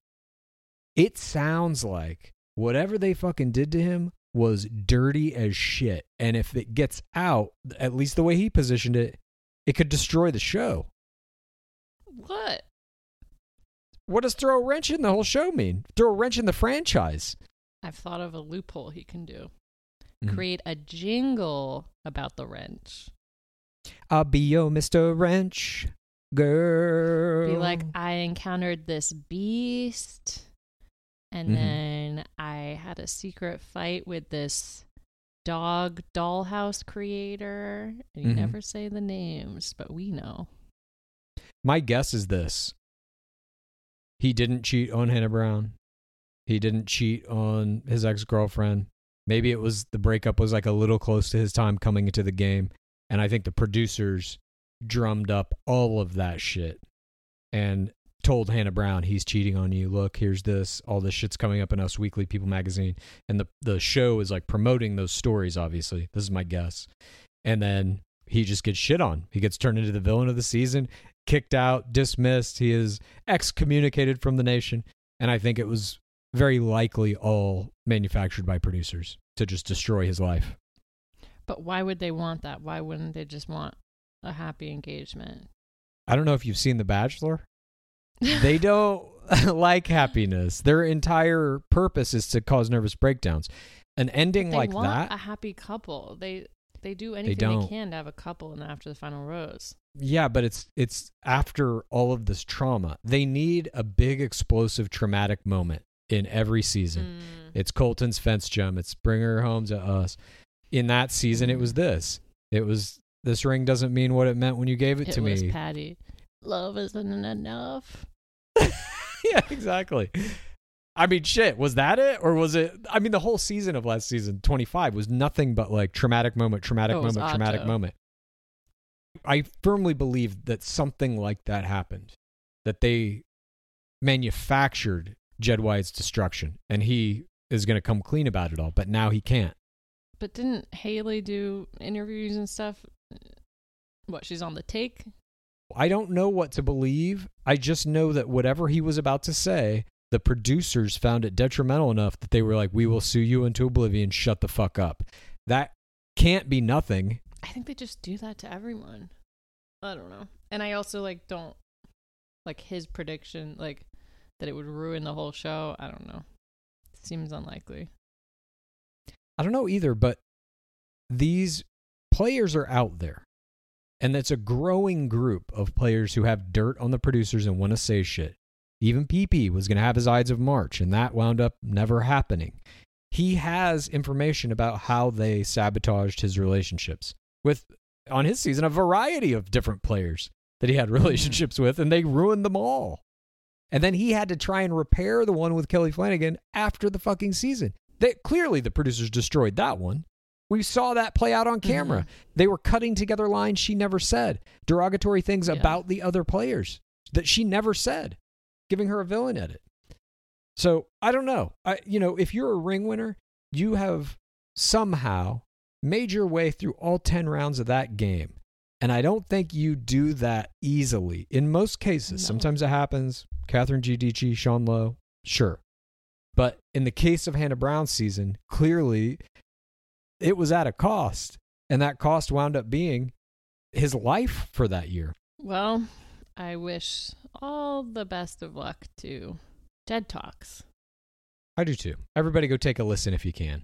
it sounds like whatever they fucking did to him was dirty as shit. And if it gets out, at least the way he positioned it, it could destroy the show. What? What does throw a wrench in the whole show mean? Throw a wrench in the franchise. I've thought of a loophole he can do. Mhm. Create a jingle about the wrench. I'll be your Mr. Wrench girl. Be like, I encountered this beast, and Mhm. then I had a secret fight with this dog dollhouse creator. And you Mhm. never say the names, but we know. My guess is this. He didn't cheat on Hannah Brown. He didn't cheat on his ex girlfriend. Maybe it was the breakup was like a little close to his time coming into the game. And I think the producers drummed up all of that shit and told Hannah Brown, he's cheating on you. Look, here's this. All this shit's coming up in Us Weekly, People Magazine. And the, the show is like promoting those stories, obviously. This is my guess. And then he just gets shit on. He gets turned into the villain of the season, kicked out, dismissed. He is excommunicated from the nation. And I think it was very likely all manufactured by producers to just destroy his life. But why would they want that? Why wouldn't they just want a happy engagement? I don't know if you've seen The Bachelor. They don't like happiness. Their entire purpose is to cause nervous breakdowns. An ending they like want that, a happy couple. They they do anything they, don't. can to have a couple and after the final rose. yeah, but it's it's after all of this trauma. They need a big explosive traumatic moment in every season. Mm. It's Colton's fence jump. It's bring her home to us. In that season, it was this. It was this ring doesn't mean what it meant when you gave it, It to was me. Patty. Love isn't enough. yeah, exactly. I mean, shit, was that it? Or was it? I mean, the whole season of last season, 25, was nothing but like traumatic moment, traumatic Oh, moment, traumatic moment. I firmly believe that something like that happened, that they manufactured Jed Wyatt's destruction, and he is going to come clean about it all, but now he can't. But didn't Haley do interviews and stuff? What, she's on the take? I don't know what to believe. I just know that whatever he was about to say, the producers found it detrimental enough that they were like, "We will sue you into oblivion. Shut the fuck up." That can't be nothing. I think they just do that to everyone. I don't know. And I also like don't like his prediction like that it would ruin the whole show. I don't know. Seems unlikely. I don't know either, but these players are out there. And that's a growing group of players who have dirt on the producers and want to say shit. Even PP was going to have his Ides of March, and that wound up never happening. He has information about how they sabotaged his relationships with, on his season, a variety of different players that he had hmm. relationships with, and they ruined them all. And then he had to try and repair the one with Kelley Flanagan after the fucking season. They, clearly, the producers destroyed that one. We saw that play out on mm-hmm. camera. They were cutting together lines she never said, derogatory things Yeah. about the other players that she never said, giving her a villain edit. So I don't know. I, you know, if you're a ring winner, you have somehow made your way through all 10 rounds of that game. And I don't think you do that easily. In most cases, No. sometimes it happens. Catherine Giudici, Sean Lowe, sure. But in the case of Hannah Brown's season, clearly it was at a cost. And that cost wound up being his life for that year. Well, I wish all the best of luck to Jed Talks. I do too. Everybody go take a listen if you can.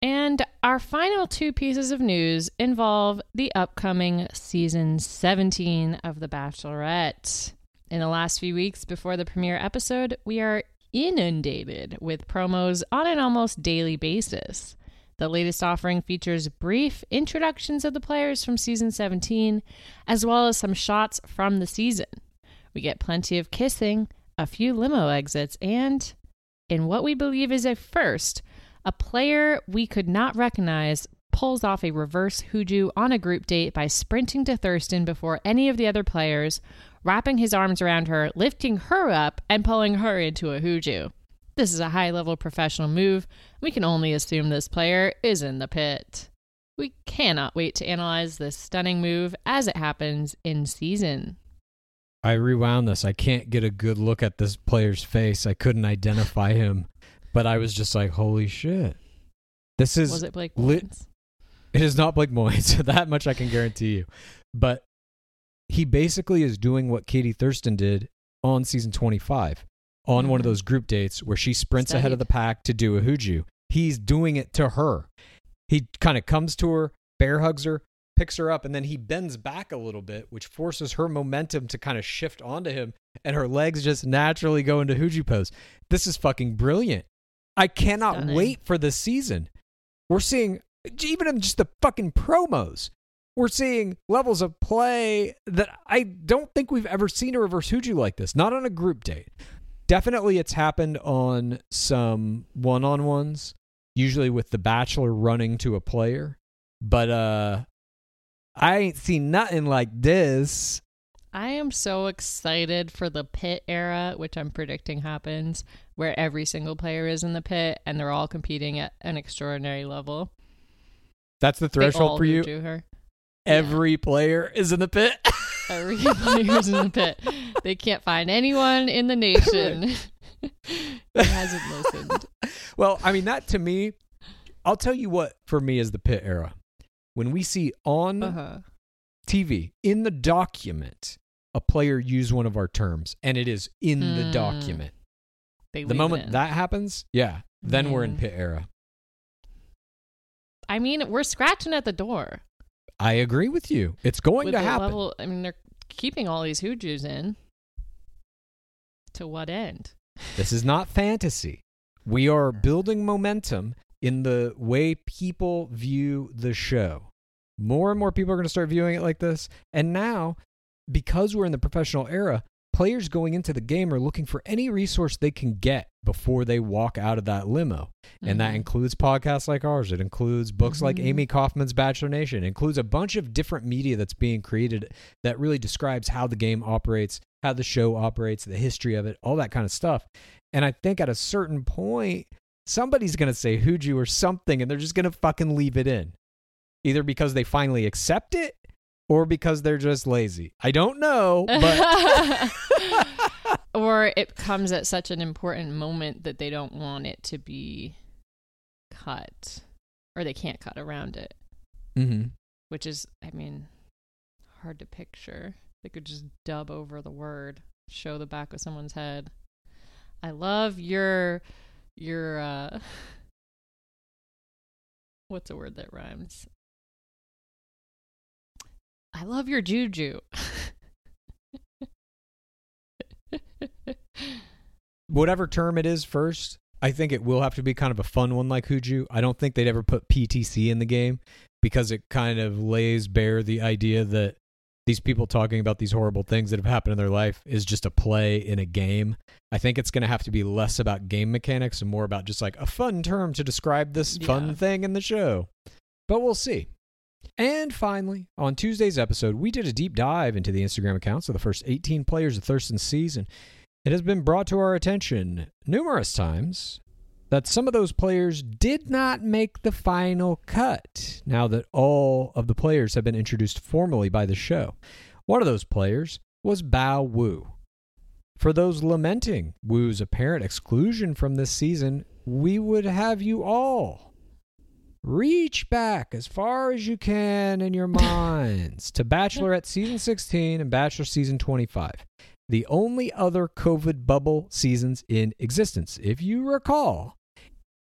And our final two pieces of news involve the upcoming season 17 of The Bachelorette. In the last few weeks before the premiere episode, we are inundated with promos on an almost daily basis. The latest offering features brief introductions of the players from season 17, as well as some shots from the season. We get plenty of kissing, a few limo exits, and, in what we believe is a first, a player we could not recognize pulls off a reverse hooju on a group date by sprinting to Thurston before any of the other players, wrapping his arms around her, lifting her up, and pulling her into a hooju. This is a high level professional move. We can only assume this player is in the pit. We cannot wait to analyze this stunning move as it happens in season. I rewound this. I can't get a good look at this player's face. I couldn't identify him. but I was just like, holy shit. This is Was it Blake lit- Moynes? It is not Blake Moynes, that much I can guarantee you. But he basically is doing what Katie Thurston did on season 25 on one of those group dates where she sprints ahead of the pack to do a hooju. He's doing it to her. He kind of comes to her, bear hugs her, picks her up, and then he bends back a little bit, which forces her momentum to kind of shift onto him, and her legs just naturally go into hooju pose. This is fucking brilliant. I cannot Stunning. wait for this season. We're seeing even in just the fucking promos, we're seeing levels of play that I don't think we've ever seen a reverse Hooju like this. Not on a group date. Definitely, it's happened on some one-on-ones, usually with the Bachelor running to a player. But uh, I ain't seen nothing like this. I am so excited for the pit era, which I'm predicting happens, where every single player is in the pit and they're all competing at an extraordinary level. That's the threshold for you. Every player is in the pit. Every player's in the pit. They can't find anyone in the nation who hasn't listened. well, I mean, that to me, I'll tell you what for me is the pit era. When we see on Uh-huh. TV in the document a player use one of our terms and it is in the Hmm. document. They The moment that happens, yeah, then we're in Mm. pit era. I mean, we're scratching at the door. I agree with you. It's going with to happen. Level, I mean, they're keeping all these hoojus in. To what end? This is not fantasy. We are building momentum in the way people view the show. More and more people are going to start viewing it like this. And now, because we're in the professional era, players going into the game are looking for any resource they can get before they walk out of that limo. And that Mhm. includes podcasts like ours. It includes books like Mhm. Amy Kaufman's Bachelor Nation. It includes a bunch of different media that's being created that really describes how the game operates, how the show operates, the history of it, all that kind of stuff. And I think at a certain point, somebody's going to say Hooju or something, and they're just going to fucking leave it in. Either because they finally accept it or because they're just lazy. I don't know, but. or it comes at such an important moment that they don't want it to be cut or they can't cut around it Mhm. which is i mean hard to picture they could just dub over the word show the back of someone's head i love your your uh what's a word that rhymes i love your juju whatever term it is first, I think it will have to be kind of a fun one like Hooju. I don't think they'd ever put PTC in the game because it kind of lays bare the idea that these people talking about these horrible things that have happened in their life is just a play in a game. I think it's going to have to be less about game mechanics and more about just like a fun term to describe this fun thing in the show. But we'll see. And finally, on Tuesday's episode, we did a deep dive into the Instagram accounts of the first 18 players of Thurston's season. It has been brought to our attention numerous times that some of those players did not make the final cut now that all of the players have been introduced formally by the show. One of those players was Bao Wu. For those lamenting Wu's apparent exclusion from this season, we would have you all reach back as far as you can in your minds to Bachelorette season 16 and Bachelor season 25 the only other COVID bubble seasons in existence. If you recall,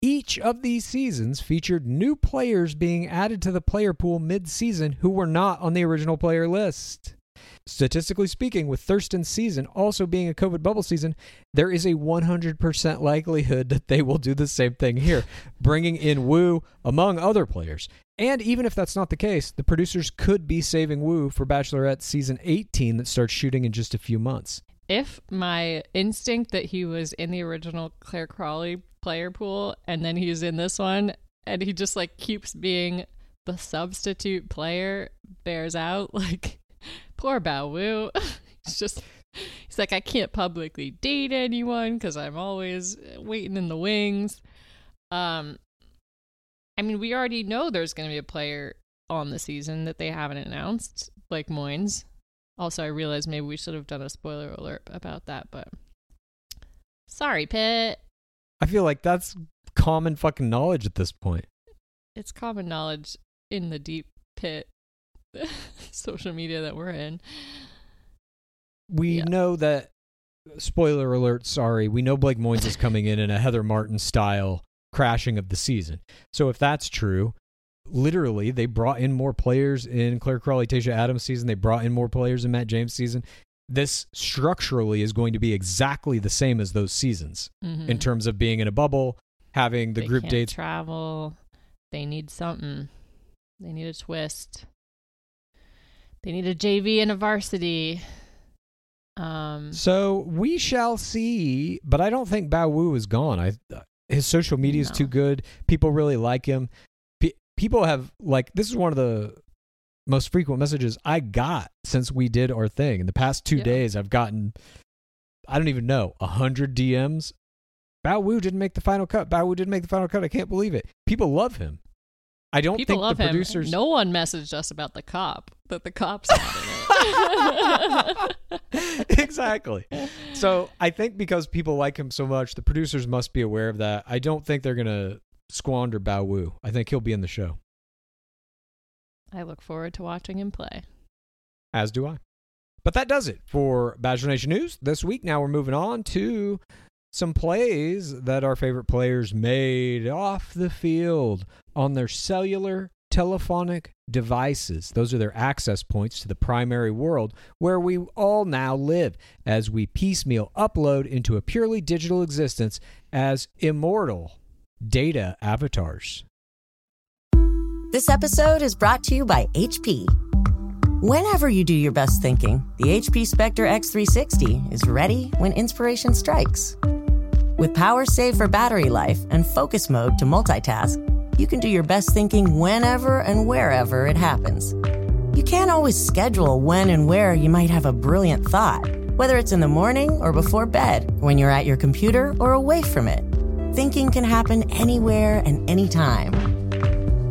each of these seasons featured new players being added to the player pool mid season who were not on the original player list. Statistically speaking, with Thurston's season also being a COVID bubble season, there is a 100% likelihood that they will do the same thing here, bringing in Wu among other players. And even if that's not the case, the producers could be saving Wu for Bachelorette season 18 that starts shooting in just a few months. if my instinct that he was in the original Clare Crawley player pool and then he's in this one and he just like keeps being the substitute player bears out like poor Bao Wu he's just he's like I can't publicly date anyone cuz I'm always waiting in the wings um I mean we already know there's going to be a player on the season that they haven't announced like Moynes also, I realized maybe we should have done a spoiler alert about that, but sorry, Pitt. I feel like that's common fucking knowledge at this point. It's common knowledge in the deep pit social media that we're in. We Yeah. know that. Spoiler alert! Sorry, we know Blake Moynes is coming in in a Heather Martin style crashing of the season. So if that's true, literally they brought in more players in Clare Crawley, Tayshia Adams season. They brought in more players in Matt James season. This structurally is going to be exactly the same as those seasons Mhm. in terms of being in a bubble, having the They group dates. travel. They need something. They need a twist. They need a JV and a varsity. Um, So we shall see, but I don't think Bao Wu is gone. I his social media is too good. People really like him. Pe- people have like this is one of the most frequent messages I got since we did our thing. In the past two Yeah. days, I've gotten I don't even know a hundred DMs. Bao Wu didn't make the final cut. Bao Wu didn't make the final cut. I can't believe it. People love him. I don't people think love the him. producers. No one messaged us about the cop. but the cop's not in it. exactly. So I think because people like him so much, the producers must be aware of that. I don't think they're gonna squander Bao Wu. I think he'll be in the show. I look forward to watching him play. As do I. But that does it for Bachelor Nation News this week. Now we're moving on to some plays that our favorite players made off the field on their cellular telephonic devices. Those are their access points to the primary world where we all now live as we piecemeal upload into a purely digital existence as immortal data avatars. This episode is brought to you by HP. Whenever you do your best thinking, the HP Spectre X360 is ready when inspiration strikes. With power save for battery life and focus mode to multitask, you can do your best thinking whenever and wherever it happens. You can't always schedule when and where you might have a brilliant thought, whether it's in the morning or before bed, when you're at your computer or away from it. Thinking can happen anywhere and anytime.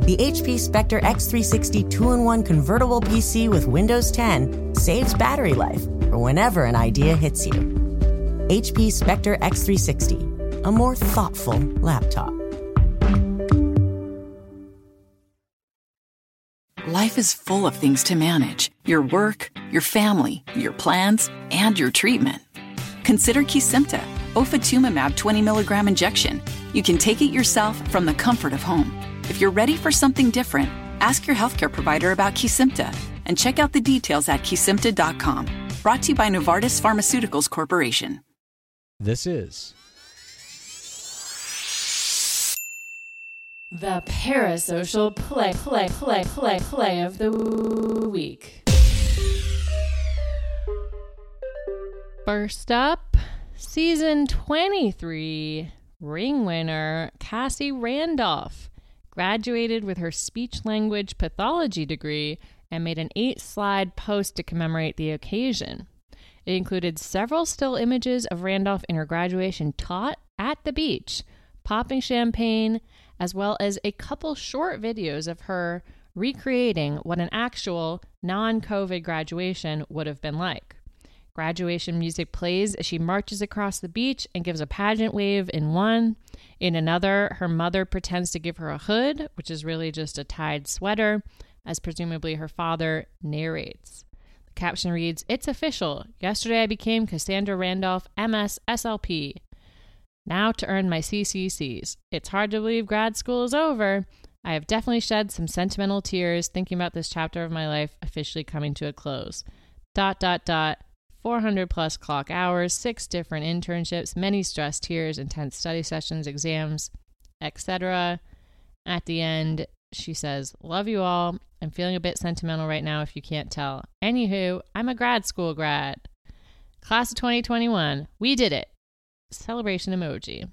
The HP Spectre X360 2 in 1 convertible PC with Windows 10 saves battery life for whenever an idea hits you. HP Spectre X360, a more thoughtful laptop. Life is full of things to manage your work, your family, your plans, and your treatment. Consider Kesimpta, ofatumumab 20 milligram injection. You can take it yourself from the comfort of home. If you're ready for something different, ask your healthcare provider about Kesimpta and check out the details at kesimpta.com. Brought to you by Novartis Pharmaceuticals Corporation. This is The parasocial play, play, play, play, play of the week. First up, season 23 ring winner Cassie Randolph graduated with her speech language pathology degree and made an eight slide post to commemorate the occasion. It included several still images of Randolph in her graduation taught at the beach, popping champagne, as well as a couple short videos of her recreating what an actual non COVID graduation would have been like. Graduation music plays as she marches across the beach and gives a pageant wave in one. In another, her mother pretends to give her a hood, which is really just a tied sweater, as presumably her father narrates. Caption reads It's official. Yesterday I became Cassandra Randolph, MS SLP. Now to earn my CCCs. It's hard to believe grad school is over. I have definitely shed some sentimental tears thinking about this chapter of my life officially coming to a close. Dot, dot, dot. 400 plus clock hours, six different internships, many stress tears, intense study sessions, exams, etc. At the end, she says, Love you all. I'm feeling a bit sentimental right now if you can't tell. Anywho, I'm a grad school grad. Class of 2021. We did it. Celebration emoji.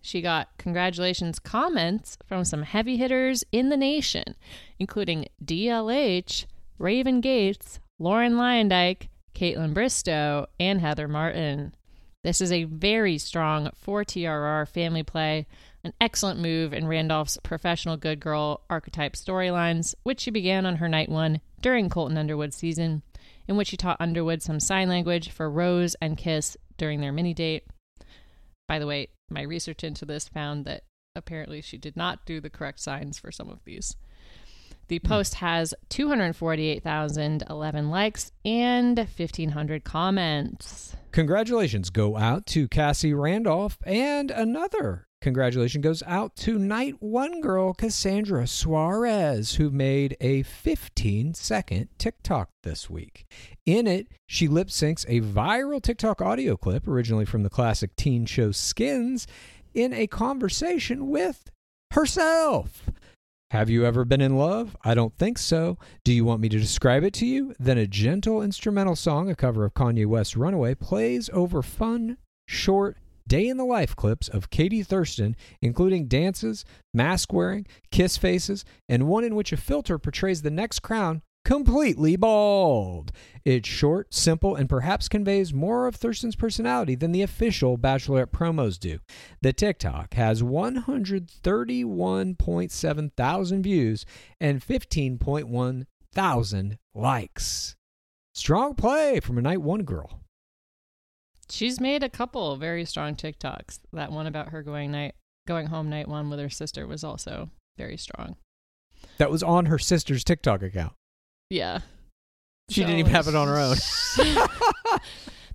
She got congratulations comments from some heavy hitters in the nation, including DLH, Raven Gates, Lauren Luyendyk, Kaitlyn Bristowe, and Heather Martin. This is a very strong 4TRR family play, an excellent move in Randolph's professional good girl archetype storylines, which she began on her night one during Colton Underwood's season, in which she taught Underwood some sign language for Rose and Kiss during their mini date. By the way, my research into this found that apparently she did not do the correct signs for some of these. The hmm. post has 248,011 likes and 1,500 comments. Congratulations go out to Cassie Randolph, and another congratulation goes out to night one girl Cassandra Suarez, who made a 15 second TikTok this week. In it, she lip syncs a viral TikTok audio clip, originally from the classic teen show Skins, in a conversation with herself. Have you ever been in love? I don't think so. Do you want me to describe it to you? Then a gentle instrumental song, a cover of Kanye West's Runaway, plays over fun, short, day in the life clips of Katie Thurston, including dances, mask wearing, kiss faces, and one in which a filter portrays the next crown completely bald. It's short, simple, and perhaps conveys more of Thurston's personality than the official Bachelorette promos do. The TikTok has 131.7 thousand views and 15.1 thousand likes. Strong play from a night one girl. She's made a couple very strong TikToks. That one about her going night going home night one with her sister was also very strong. That was on her sister's TikTok account. Yeah. She didn't even have it on her own.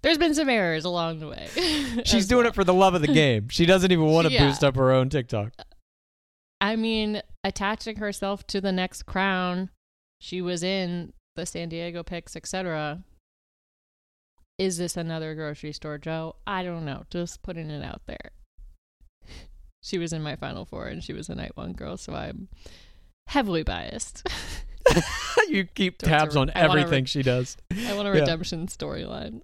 There's been some errors along the way. She's doing well. it for the love of the game. She doesn't even want to Yeah. boost up her own TikTok. I mean, attaching herself to the next crown. She was in the San Diego picks, etc. Is this another grocery store Joe? I don't know. Just putting it out there. She was in my final four and she was a night one girl, so I'm heavily biased. you keep tabs on I want a everything re- she does. I want a Yeah. redemption storyline.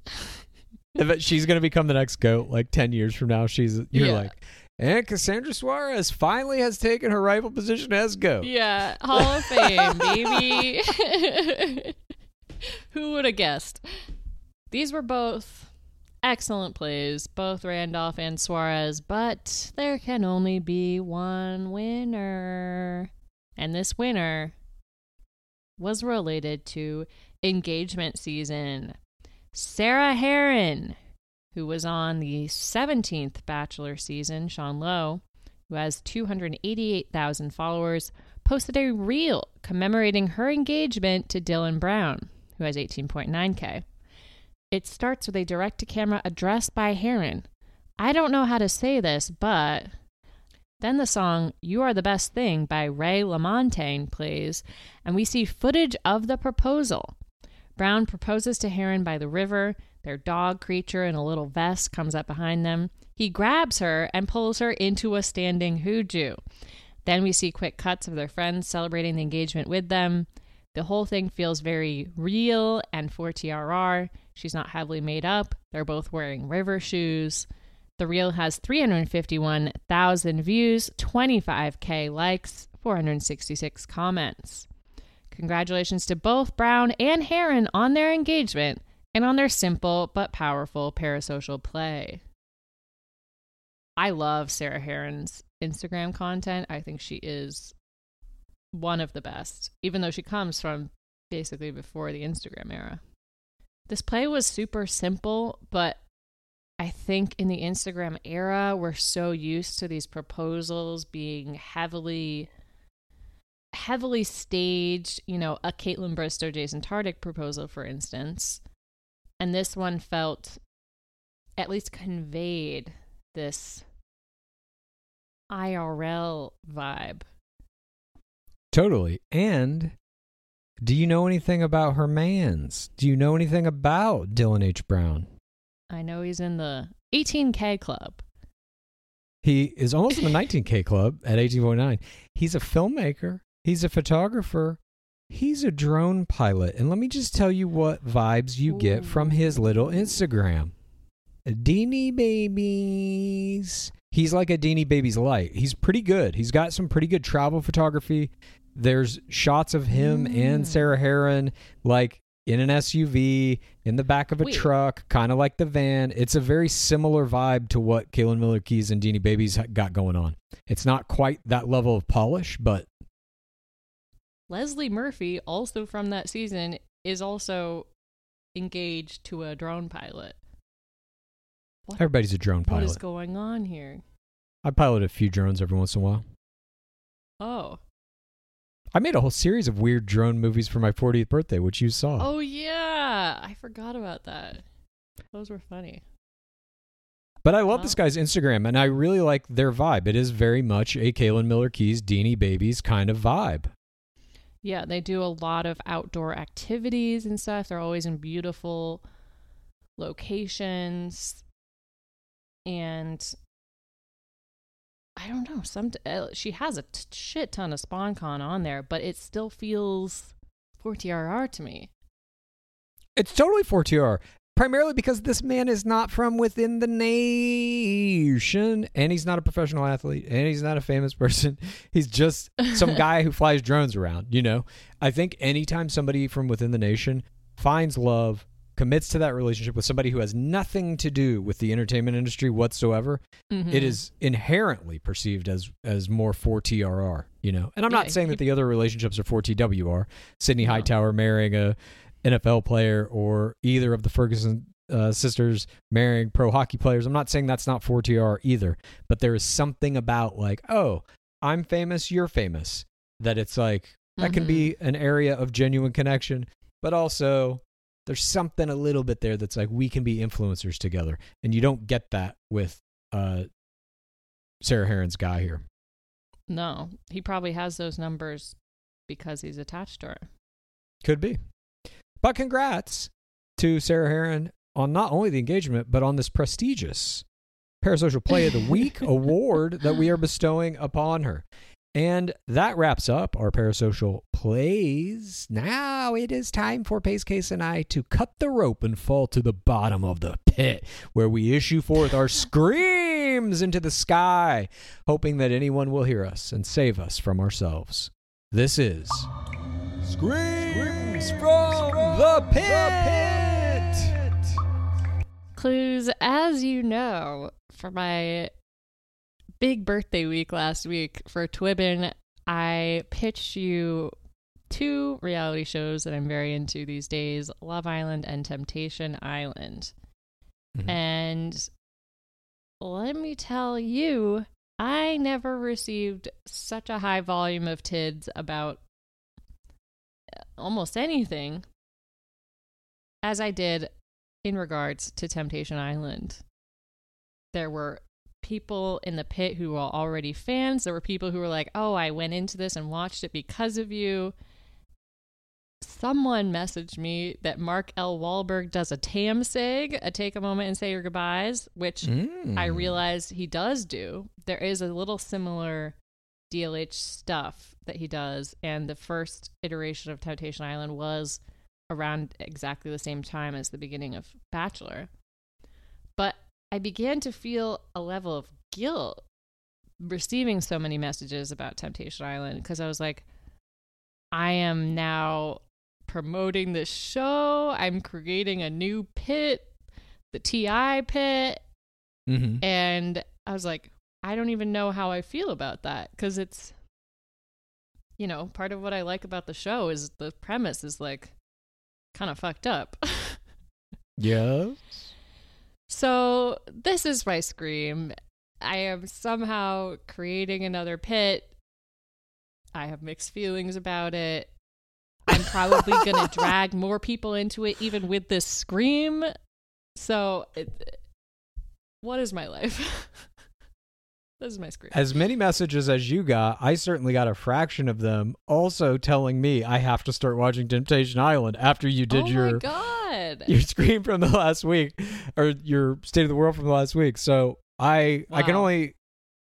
If she's going to become the next goat like 10 years from now. She's you're Yeah. like, and Cassandra Suarez finally has taken her rightful position as goat. Yeah, Hall of Fame, baby. Who would have guessed? These were both excellent plays, both Randolph and Suarez, but there can only be one winner. And this winner was related to engagement season. Sarah Herron, who was on the 17th Bachelor season, Sean Lowe, who has 288,000 followers, posted a reel commemorating her engagement to Dylan Brown, who has 18.9K. It starts with a direct to camera address by Herron. I don't know how to say this, but then the song You Are the Best Thing by Ray LaMontagne plays, and we see footage of the proposal. Brown proposes to Herron by the river. Their dog creature in a little vest comes up behind them. He grabs her and pulls her into a standing hooju. Then we see quick cuts of their friends celebrating the engagement with them. The whole thing feels very real and for TRR. She's not heavily made up. They're both wearing river shoes. The reel has 351,000 views, 25k likes, 466 comments. Congratulations to both Brown and Herron on their engagement and on their simple but powerful parasocial play. I love Sarah Herron's Instagram content. I think she is one of the best, even though she comes from basically before the Instagram era. This play was super simple, but I think in the Instagram era, we're so used to these proposals being heavily heavily staged, you know, a Kaitlyn Bristowe, Jason Tartick proposal, for instance. And this one felt at least conveyed this IRL vibe. Totally. And do you know anything about her mans? Do you know anything about Dylan H. Brown? I know he's in the 18K club. He is almost in the 19K club at 18.9. He's a filmmaker, he's a photographer, he's a drone pilot. And let me just tell you what vibes you get from his little Instagram. Deanie Babies. He's like a Deanie Babies light. He's pretty good. He's got some pretty good travel photography. There's shots of him and mm. Sarah Herron like in an SUV, in the back of a truck, kind of like the van. It's a very similar vibe to what Caelynn Miller Keyes and Deanie Babies got going on. It's not quite that level of polish, but Leslie Murphy, also from that season, is also engaged to a drone pilot. What, everybody's a drone pilot. what is going on here? I pilot a few drones every once in a while. Oh. I made a whole series of weird drone movies for my 40th birthday, which you saw. Oh yeah, I forgot about that. Those were funny. But I love this guy's Instagram, and I really like their vibe. It is very much a Caelynn Miller Keyes, Deanie Babies kind of vibe. Yeah, they do a lot of outdoor activities and stuff. They're always in beautiful locations. And I don't know, some uh, she has a t- shit ton of SponCon on there, but it still feels 4TRR to me. It's totally 4TRR, primarily because this man is not from within the nation, and he's not a professional athlete, and he's not a famous person. He's just some guy who flies drones around, you know? I think anytime somebody from within the nation finds love, commits to that relationship with somebody who has nothing to do with the entertainment industry whatsoever, Mhm. it is inherently perceived as as more 4TRR, you know. And I'm not Yeah, saying that the other relationships are 4TWR. Sydney Hightower marrying a NFL player or either of the Ferguson uh, sisters marrying pro hockey players. I'm not saying that's not 4TR either, but there is something about like, oh, I'm famous, you're famous, that it's like that can be an area of genuine connection, but also there's something a little bit there that's like we can be influencers together, and you don't get that with uh, Sarah Herron's guy here. No, he probably has those numbers because he's attached to her. Could be. But congrats to Sarah Herron on not only the engagement, but on this prestigious Parasocial Play of the Week award that we are bestowing upon her. And that wraps up our Parasocial Plays. Now it is time for Pace Case and I to cut the rope and fall to the bottom of the pit, where we issue forth our screams into the sky, hoping that anyone will hear us and save us from ourselves. This is Screams from the Pit! Clues, as you know, for my big birthday week last week for Twibbin, I pitched you two reality shows that I'm very into these days Love Island and Temptation Island. Mm-hmm. And let me tell you, I never received such a high volume of TIDs about almost anything as I did in regards to Temptation Island. There were people in the pit who were already fans. There were people who were like, oh, I went into this and watched it because of you. Someone messaged me that Mark L. Walberg does a tam seg, a take a moment and say your goodbyes, which Mm. I realized he does do. There is a little similar DLH stuff that he does, and the first iteration of Temptation Island was around exactly the same time as the beginning of Bachelor. But I began to feel a level of guilt receiving so many messages about Temptation Island because I was like, I am now promoting this show. I'm creating a new pit, the TI pit. Mm-hmm. And I was like, I don't even know how I feel about that because it's, you know, part of what I like about the show is the premise is like kind of fucked up. Yeah. So this is my scream. I am somehow creating another pit. I have mixed feelings about it. I'm probably going to drag more people into it, even with this scream. So, it, what is my life? this is my scream. As many messages as you got, I certainly got a fraction of them also telling me I have to start watching Temptation Island after you did oh your god! your scream from the last week or your state of the world from the last week. So I I can only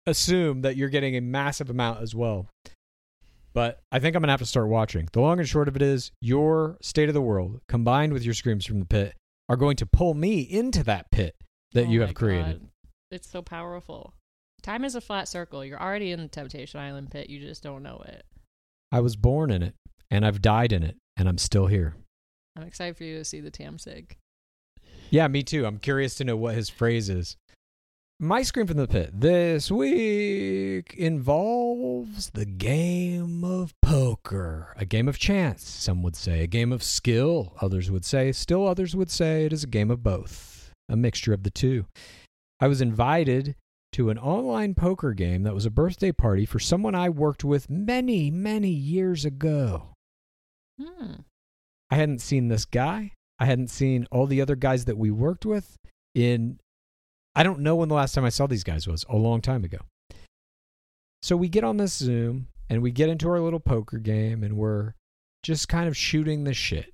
assume that you're getting a massive amount as well. But I think I'm gonna have to start watching. The long and short of it is your state of the world combined with your screams from the pit are going to pull me into that pit that Oh you have created. God. It's so powerful. Time is a flat circle. You're already in the Temptation Island pit. You just don't know it. I was born in it and I've died in it and I'm still here. I'm excited for you to see the Tam Sig. Yeah, me too. I'm curious to know what his phrase is. My scream from the pit this week involves the game of poker. A game of chance, some would say. A game of skill, others would say. Still others would say it is a game of both. A mixture of the two. I was invited to an online poker game that was a birthday party for someone I worked with many, many years ago. Hmm. I hadn't seen this guy. I hadn't seen all the other guys that we worked with in I don't know when the last time I saw these guys was, a long time ago. So we get on this Zoom and we get into our little poker game and we're just kind of shooting the shit,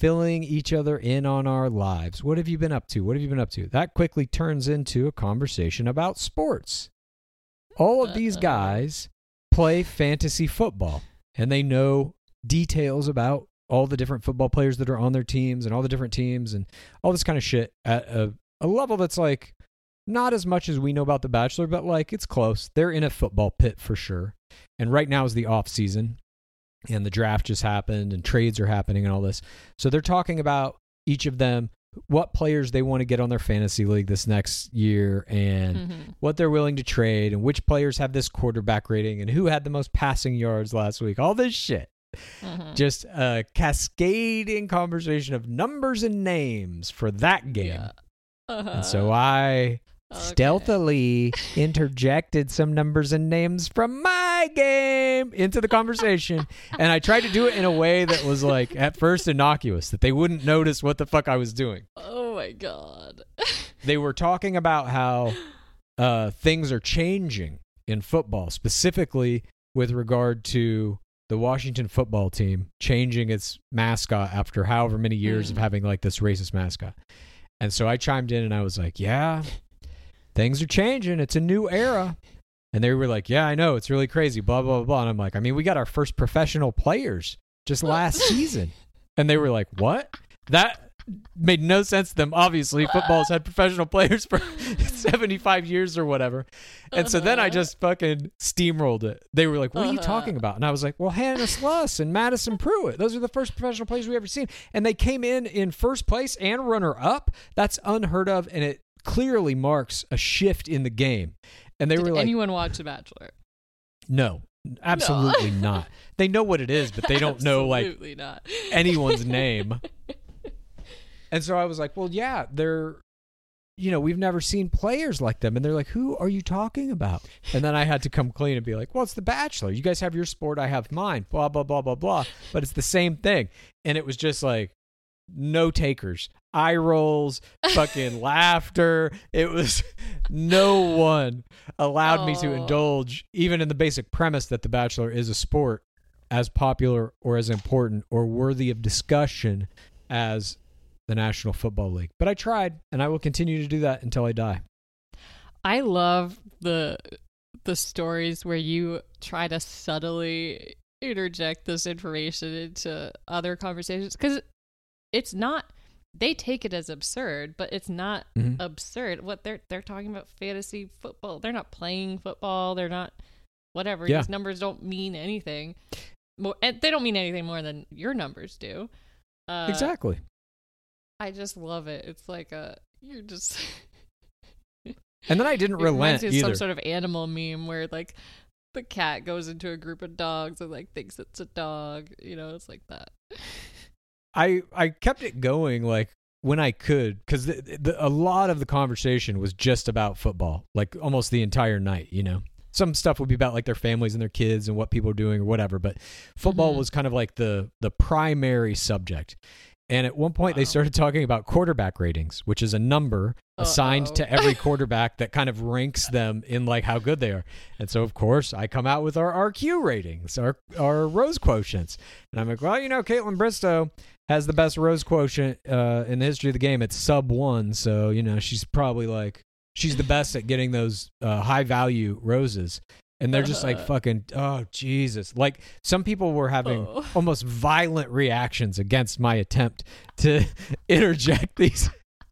filling each other in on our lives. What have you been up to? What have you been up to? That quickly turns into a conversation about sports. All of these guys play fantasy football and they know details about all the different football players that are on their teams and all the different teams and all this kind of shit at a, a level that's like not as much as we know about the bachelor but like it's close they're in a football pit for sure and right now is the off season and the draft just happened and trades are happening and all this so they're talking about each of them what players they want to get on their fantasy league this next year and Mhm. what they're willing to trade and which players have this quarterback rating and who had the most passing yards last week all this shit Mhm. just a cascading conversation of numbers and names for that game. Yeah. Uh-huh. And so I Okay. stealthily interjected some numbers and names from my game into the conversation. and I tried to do it in a way that was like at first innocuous, that they wouldn't notice what the fuck I was doing. Oh my god. They were talking about how uh, things are changing in football, specifically with regard to the Washington football team changing its mascot after however many years of Mm. having like this racist mascot. And so I chimed in and I was like, yeah, things are changing. It's a new era. And they were like, yeah, I know. It's really crazy, blah, blah, blah. And I'm like, I mean, we got our first professional players just last season. And they were like, what? That made no sense to them. Obviously, football's had professional players for 75 years or whatever. And so then I Uh-huh. just fucking steamrolled it. They were like, what are you Uh-huh. talking about? And I was like, well, Hannah Sluss and Madison Prewett. Those are the first professional players we ever seen. And they came in in first place and runner up. That's unheard of. And it clearly marks a shift in the game. And they Did were like, anyone watch The Bachelor? no, absolutely not. They know what it is, but they don't know like Absolutely not. anyone's name. And so I was like, well, yeah, they're, you know, we've never seen players like them. And they're like, who are you talking about? And then I had to come clean and be like, well, it's The Bachelor. You guys have your sport, I have mine, blah, blah, blah, blah, blah. But it's the same thing. And it was just like, no takers, eye rolls, fucking laughter. It was no one allowed me to oh. indulge, even in the basic premise that The Bachelor is a sport as popular or as important or worthy of discussion as the National Football League. But I tried, and I will continue to do that until I die. I love the the stories where you try to subtly interject this information into other conversations because it's not they take it as absurd but it's not Mhm. absurd what they're they're talking about fantasy football they're not playing football they're not whatever Yeah. these numbers don't mean anything more and they don't mean anything more than your numbers do uh, exactly. i just love it it's like a you're just And then I didn't relent either. some sort of animal meme where like the cat goes into a group of dogs and like thinks it's a dog. You know, it's like that. I I kept it going like when I could because the, the, a lot of the conversation was just about football, like almost the entire night. You know, some stuff would be about like their families and their kids and what people are doing or whatever, but football Mhm. was kind of like the the primary subject. And at one point, they started talking about quarterback ratings, which is a number assigned Uh-oh. to every quarterback that kind of ranks them in like how good they are. And so, of course, I come out with our RQ ratings, our our Rose quotients, and I'm like, well, you know, Kaitlyn Bristowe has the best Rose quotient uh, in the history of the game. It's sub one, so you know she's probably like she's the best at getting those uh, high value roses. And they're just like fucking oh Jesus! Like some people were having Oh. almost violent reactions against my attempt to interject these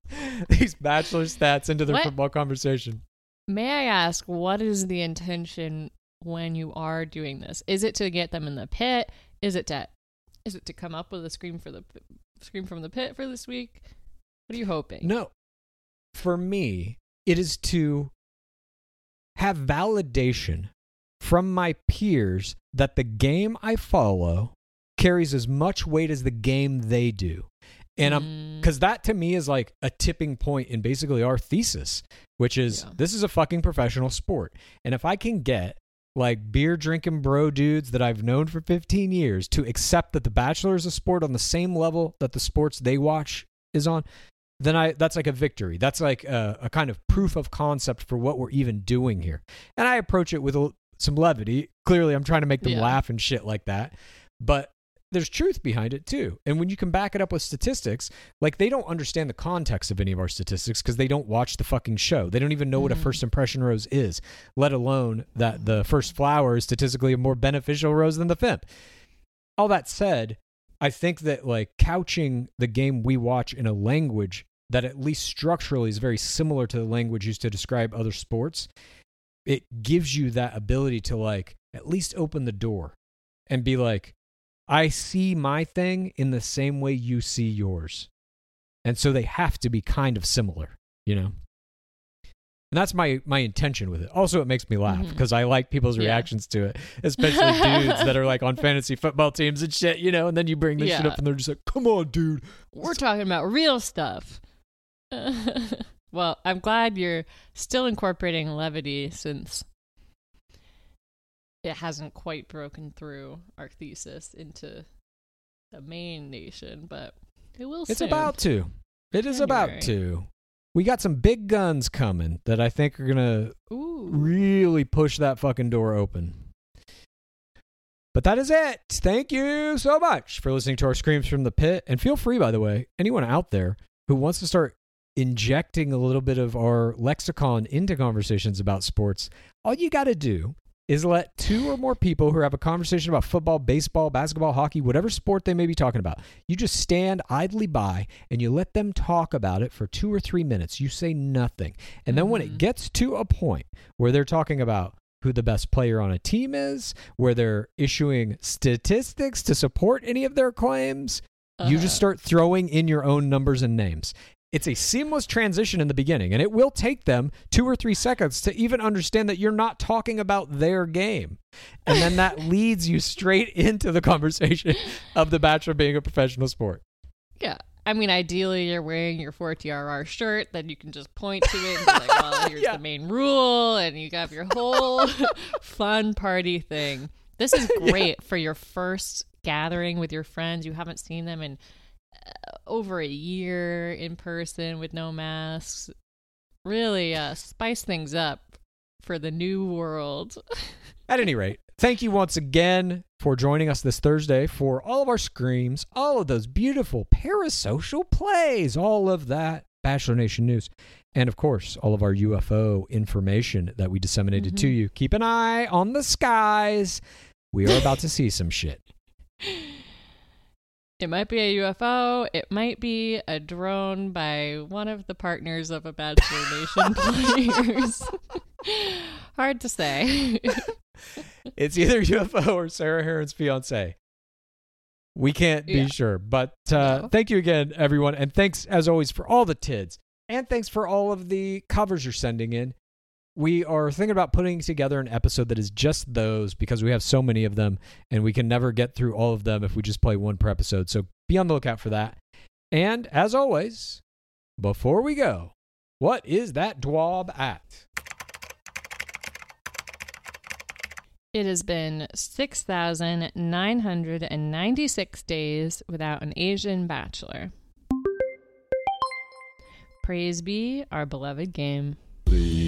these bachelor stats into their What? football conversation. May I ask, what is the intention when you are doing this? Is it to get them in the pit? Is it to is it to come up with a scream for the scream from the pit for this week? What are you hoping? No, for me, it is to have validation from my peers that the game I follow carries as much weight as the game they do. And I'm mm. because that to me is like a tipping point in basically our thesis, which is Yeah. this is a fucking professional sport. And if I can get like beer drinking bro dudes that I've known for 15 years to accept that The Bachelor is a sport on the same level that the sports they watch is on, then I that's like a victory. That's like a, a kind of proof of concept for what we're even doing here. And I approach it with a, some levity. Clearly, I'm trying to make them Yeah. laugh and shit like that. But there's truth behind it too. And when you can back it up with statistics, like they don't understand the context of any of our statistics because they don't watch the fucking show. They don't even know what a mm-hmm. first impression rose is, let alone that the first flower is statistically a more beneficial rose than the fifth. All that said, I think that like couching the game we watch in a language that at least structurally is very similar to the language used to describe other sports, it gives you that ability to like at least open the door and be like, I see my thing in the same way you see yours. And so they have to be kind of similar, you know? And that's my my intention with it. Also, it makes me laugh mm-hmm. because I like people's Yeah. reactions to it, especially dudes that are like on fantasy football teams and shit, you know. And then you bring this shit up, and they're just like, "Come on, dude." We're talking about real stuff. well, I'm glad you're still incorporating levity since it hasn't quite broken through our thesis into the main nation, but it will It's soon. about to. It is about to. We got some big guns coming that I think are gonna really push that fucking door open. But that is it. Thank you so much for listening to our Screams from the Pit. And feel free, by the way, anyone out there who wants to start injecting a little bit of our lexicon into conversations about sports, all you got to do is let two or more people who have a conversation about football, baseball, basketball, hockey, whatever sport they may be talking about, you just stand idly by and you let them talk about it for two or three minutes. You say nothing. And then when it Mhm. gets to a point where they're talking about who the best player on a team is, where they're issuing statistics to support any of their claims, you Uh-huh. just start throwing in your own numbers and names. It's a seamless transition in the beginning, and it will take them two or three seconds to even understand that you're not talking about their game. And then that leads you straight into the conversation of The Bachelor being a professional sport. Yeah. I mean, ideally, you're wearing your 4TRR shirt, then you can just point to it and be like, well, here's Yeah. the main rule, and you got your whole fun party thing. This is great for your first gathering with your friends. You haven't seen them in over a year in person with no masks. Really uh, spice things up for the new world. At any rate, thank you once again for joining us this Thursday for all of our screams, all of those beautiful parasocial plays, all of that Bachelor Nation news, and of course, all of our UFO information that we disseminated to you. Keep an eye on the skies. We are about to see some shit. It might be a UFO. It might be a drone by one of the partners of a Bachelor Nation players. Hard to say. It's either UFO or Sarah Herron's fiance. We can't be Yeah. sure. But uh, No. thank you again, everyone. And thanks, as always, for all the TIDs. And thanks for all of the covers you're sending in. We are thinking about putting together an episode that is just those because we have so many of them and we can never get through all of them if we just play one per episode. So be on the lookout for that. And as always, before we go, what is that dwab at? it has been 6,996 days without an Asian Bachelor. Praise be our beloved game. Please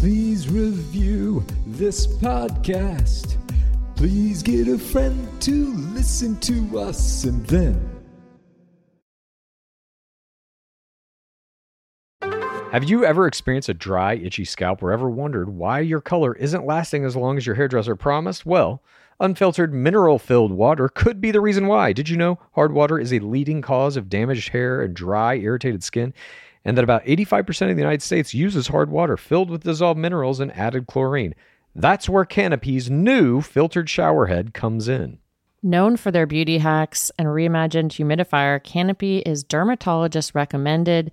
Please review this podcast. Please get a friend to listen to us and then Have you ever experienced a dry, itchy scalp or ever wondered why your color isn't lasting as long as your hairdresser promised? Well, unfiltered, mineral filled water could be the reason why. Did you know hard water is a leading cause of damaged hair and dry, irritated skin? And that about 85% of the United States uses hard water filled with dissolved minerals and added chlorine. That's where Canopy's new filtered showerhead comes in. Known for their beauty hacks and reimagined humidifier, Canopy is dermatologist recommended.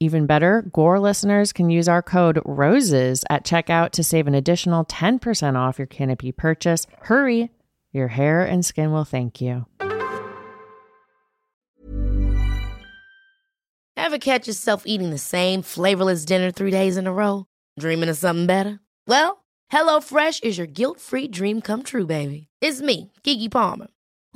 Even better, Gore listeners can use our code ROSES at checkout to save an additional 10% off your Canopy purchase. Hurry, your hair and skin will thank you. Ever catch yourself eating the same flavorless dinner three days in a row? Dreaming of something better? Well, HelloFresh is your guilt free dream come true, baby. It's me, Keke Palmer.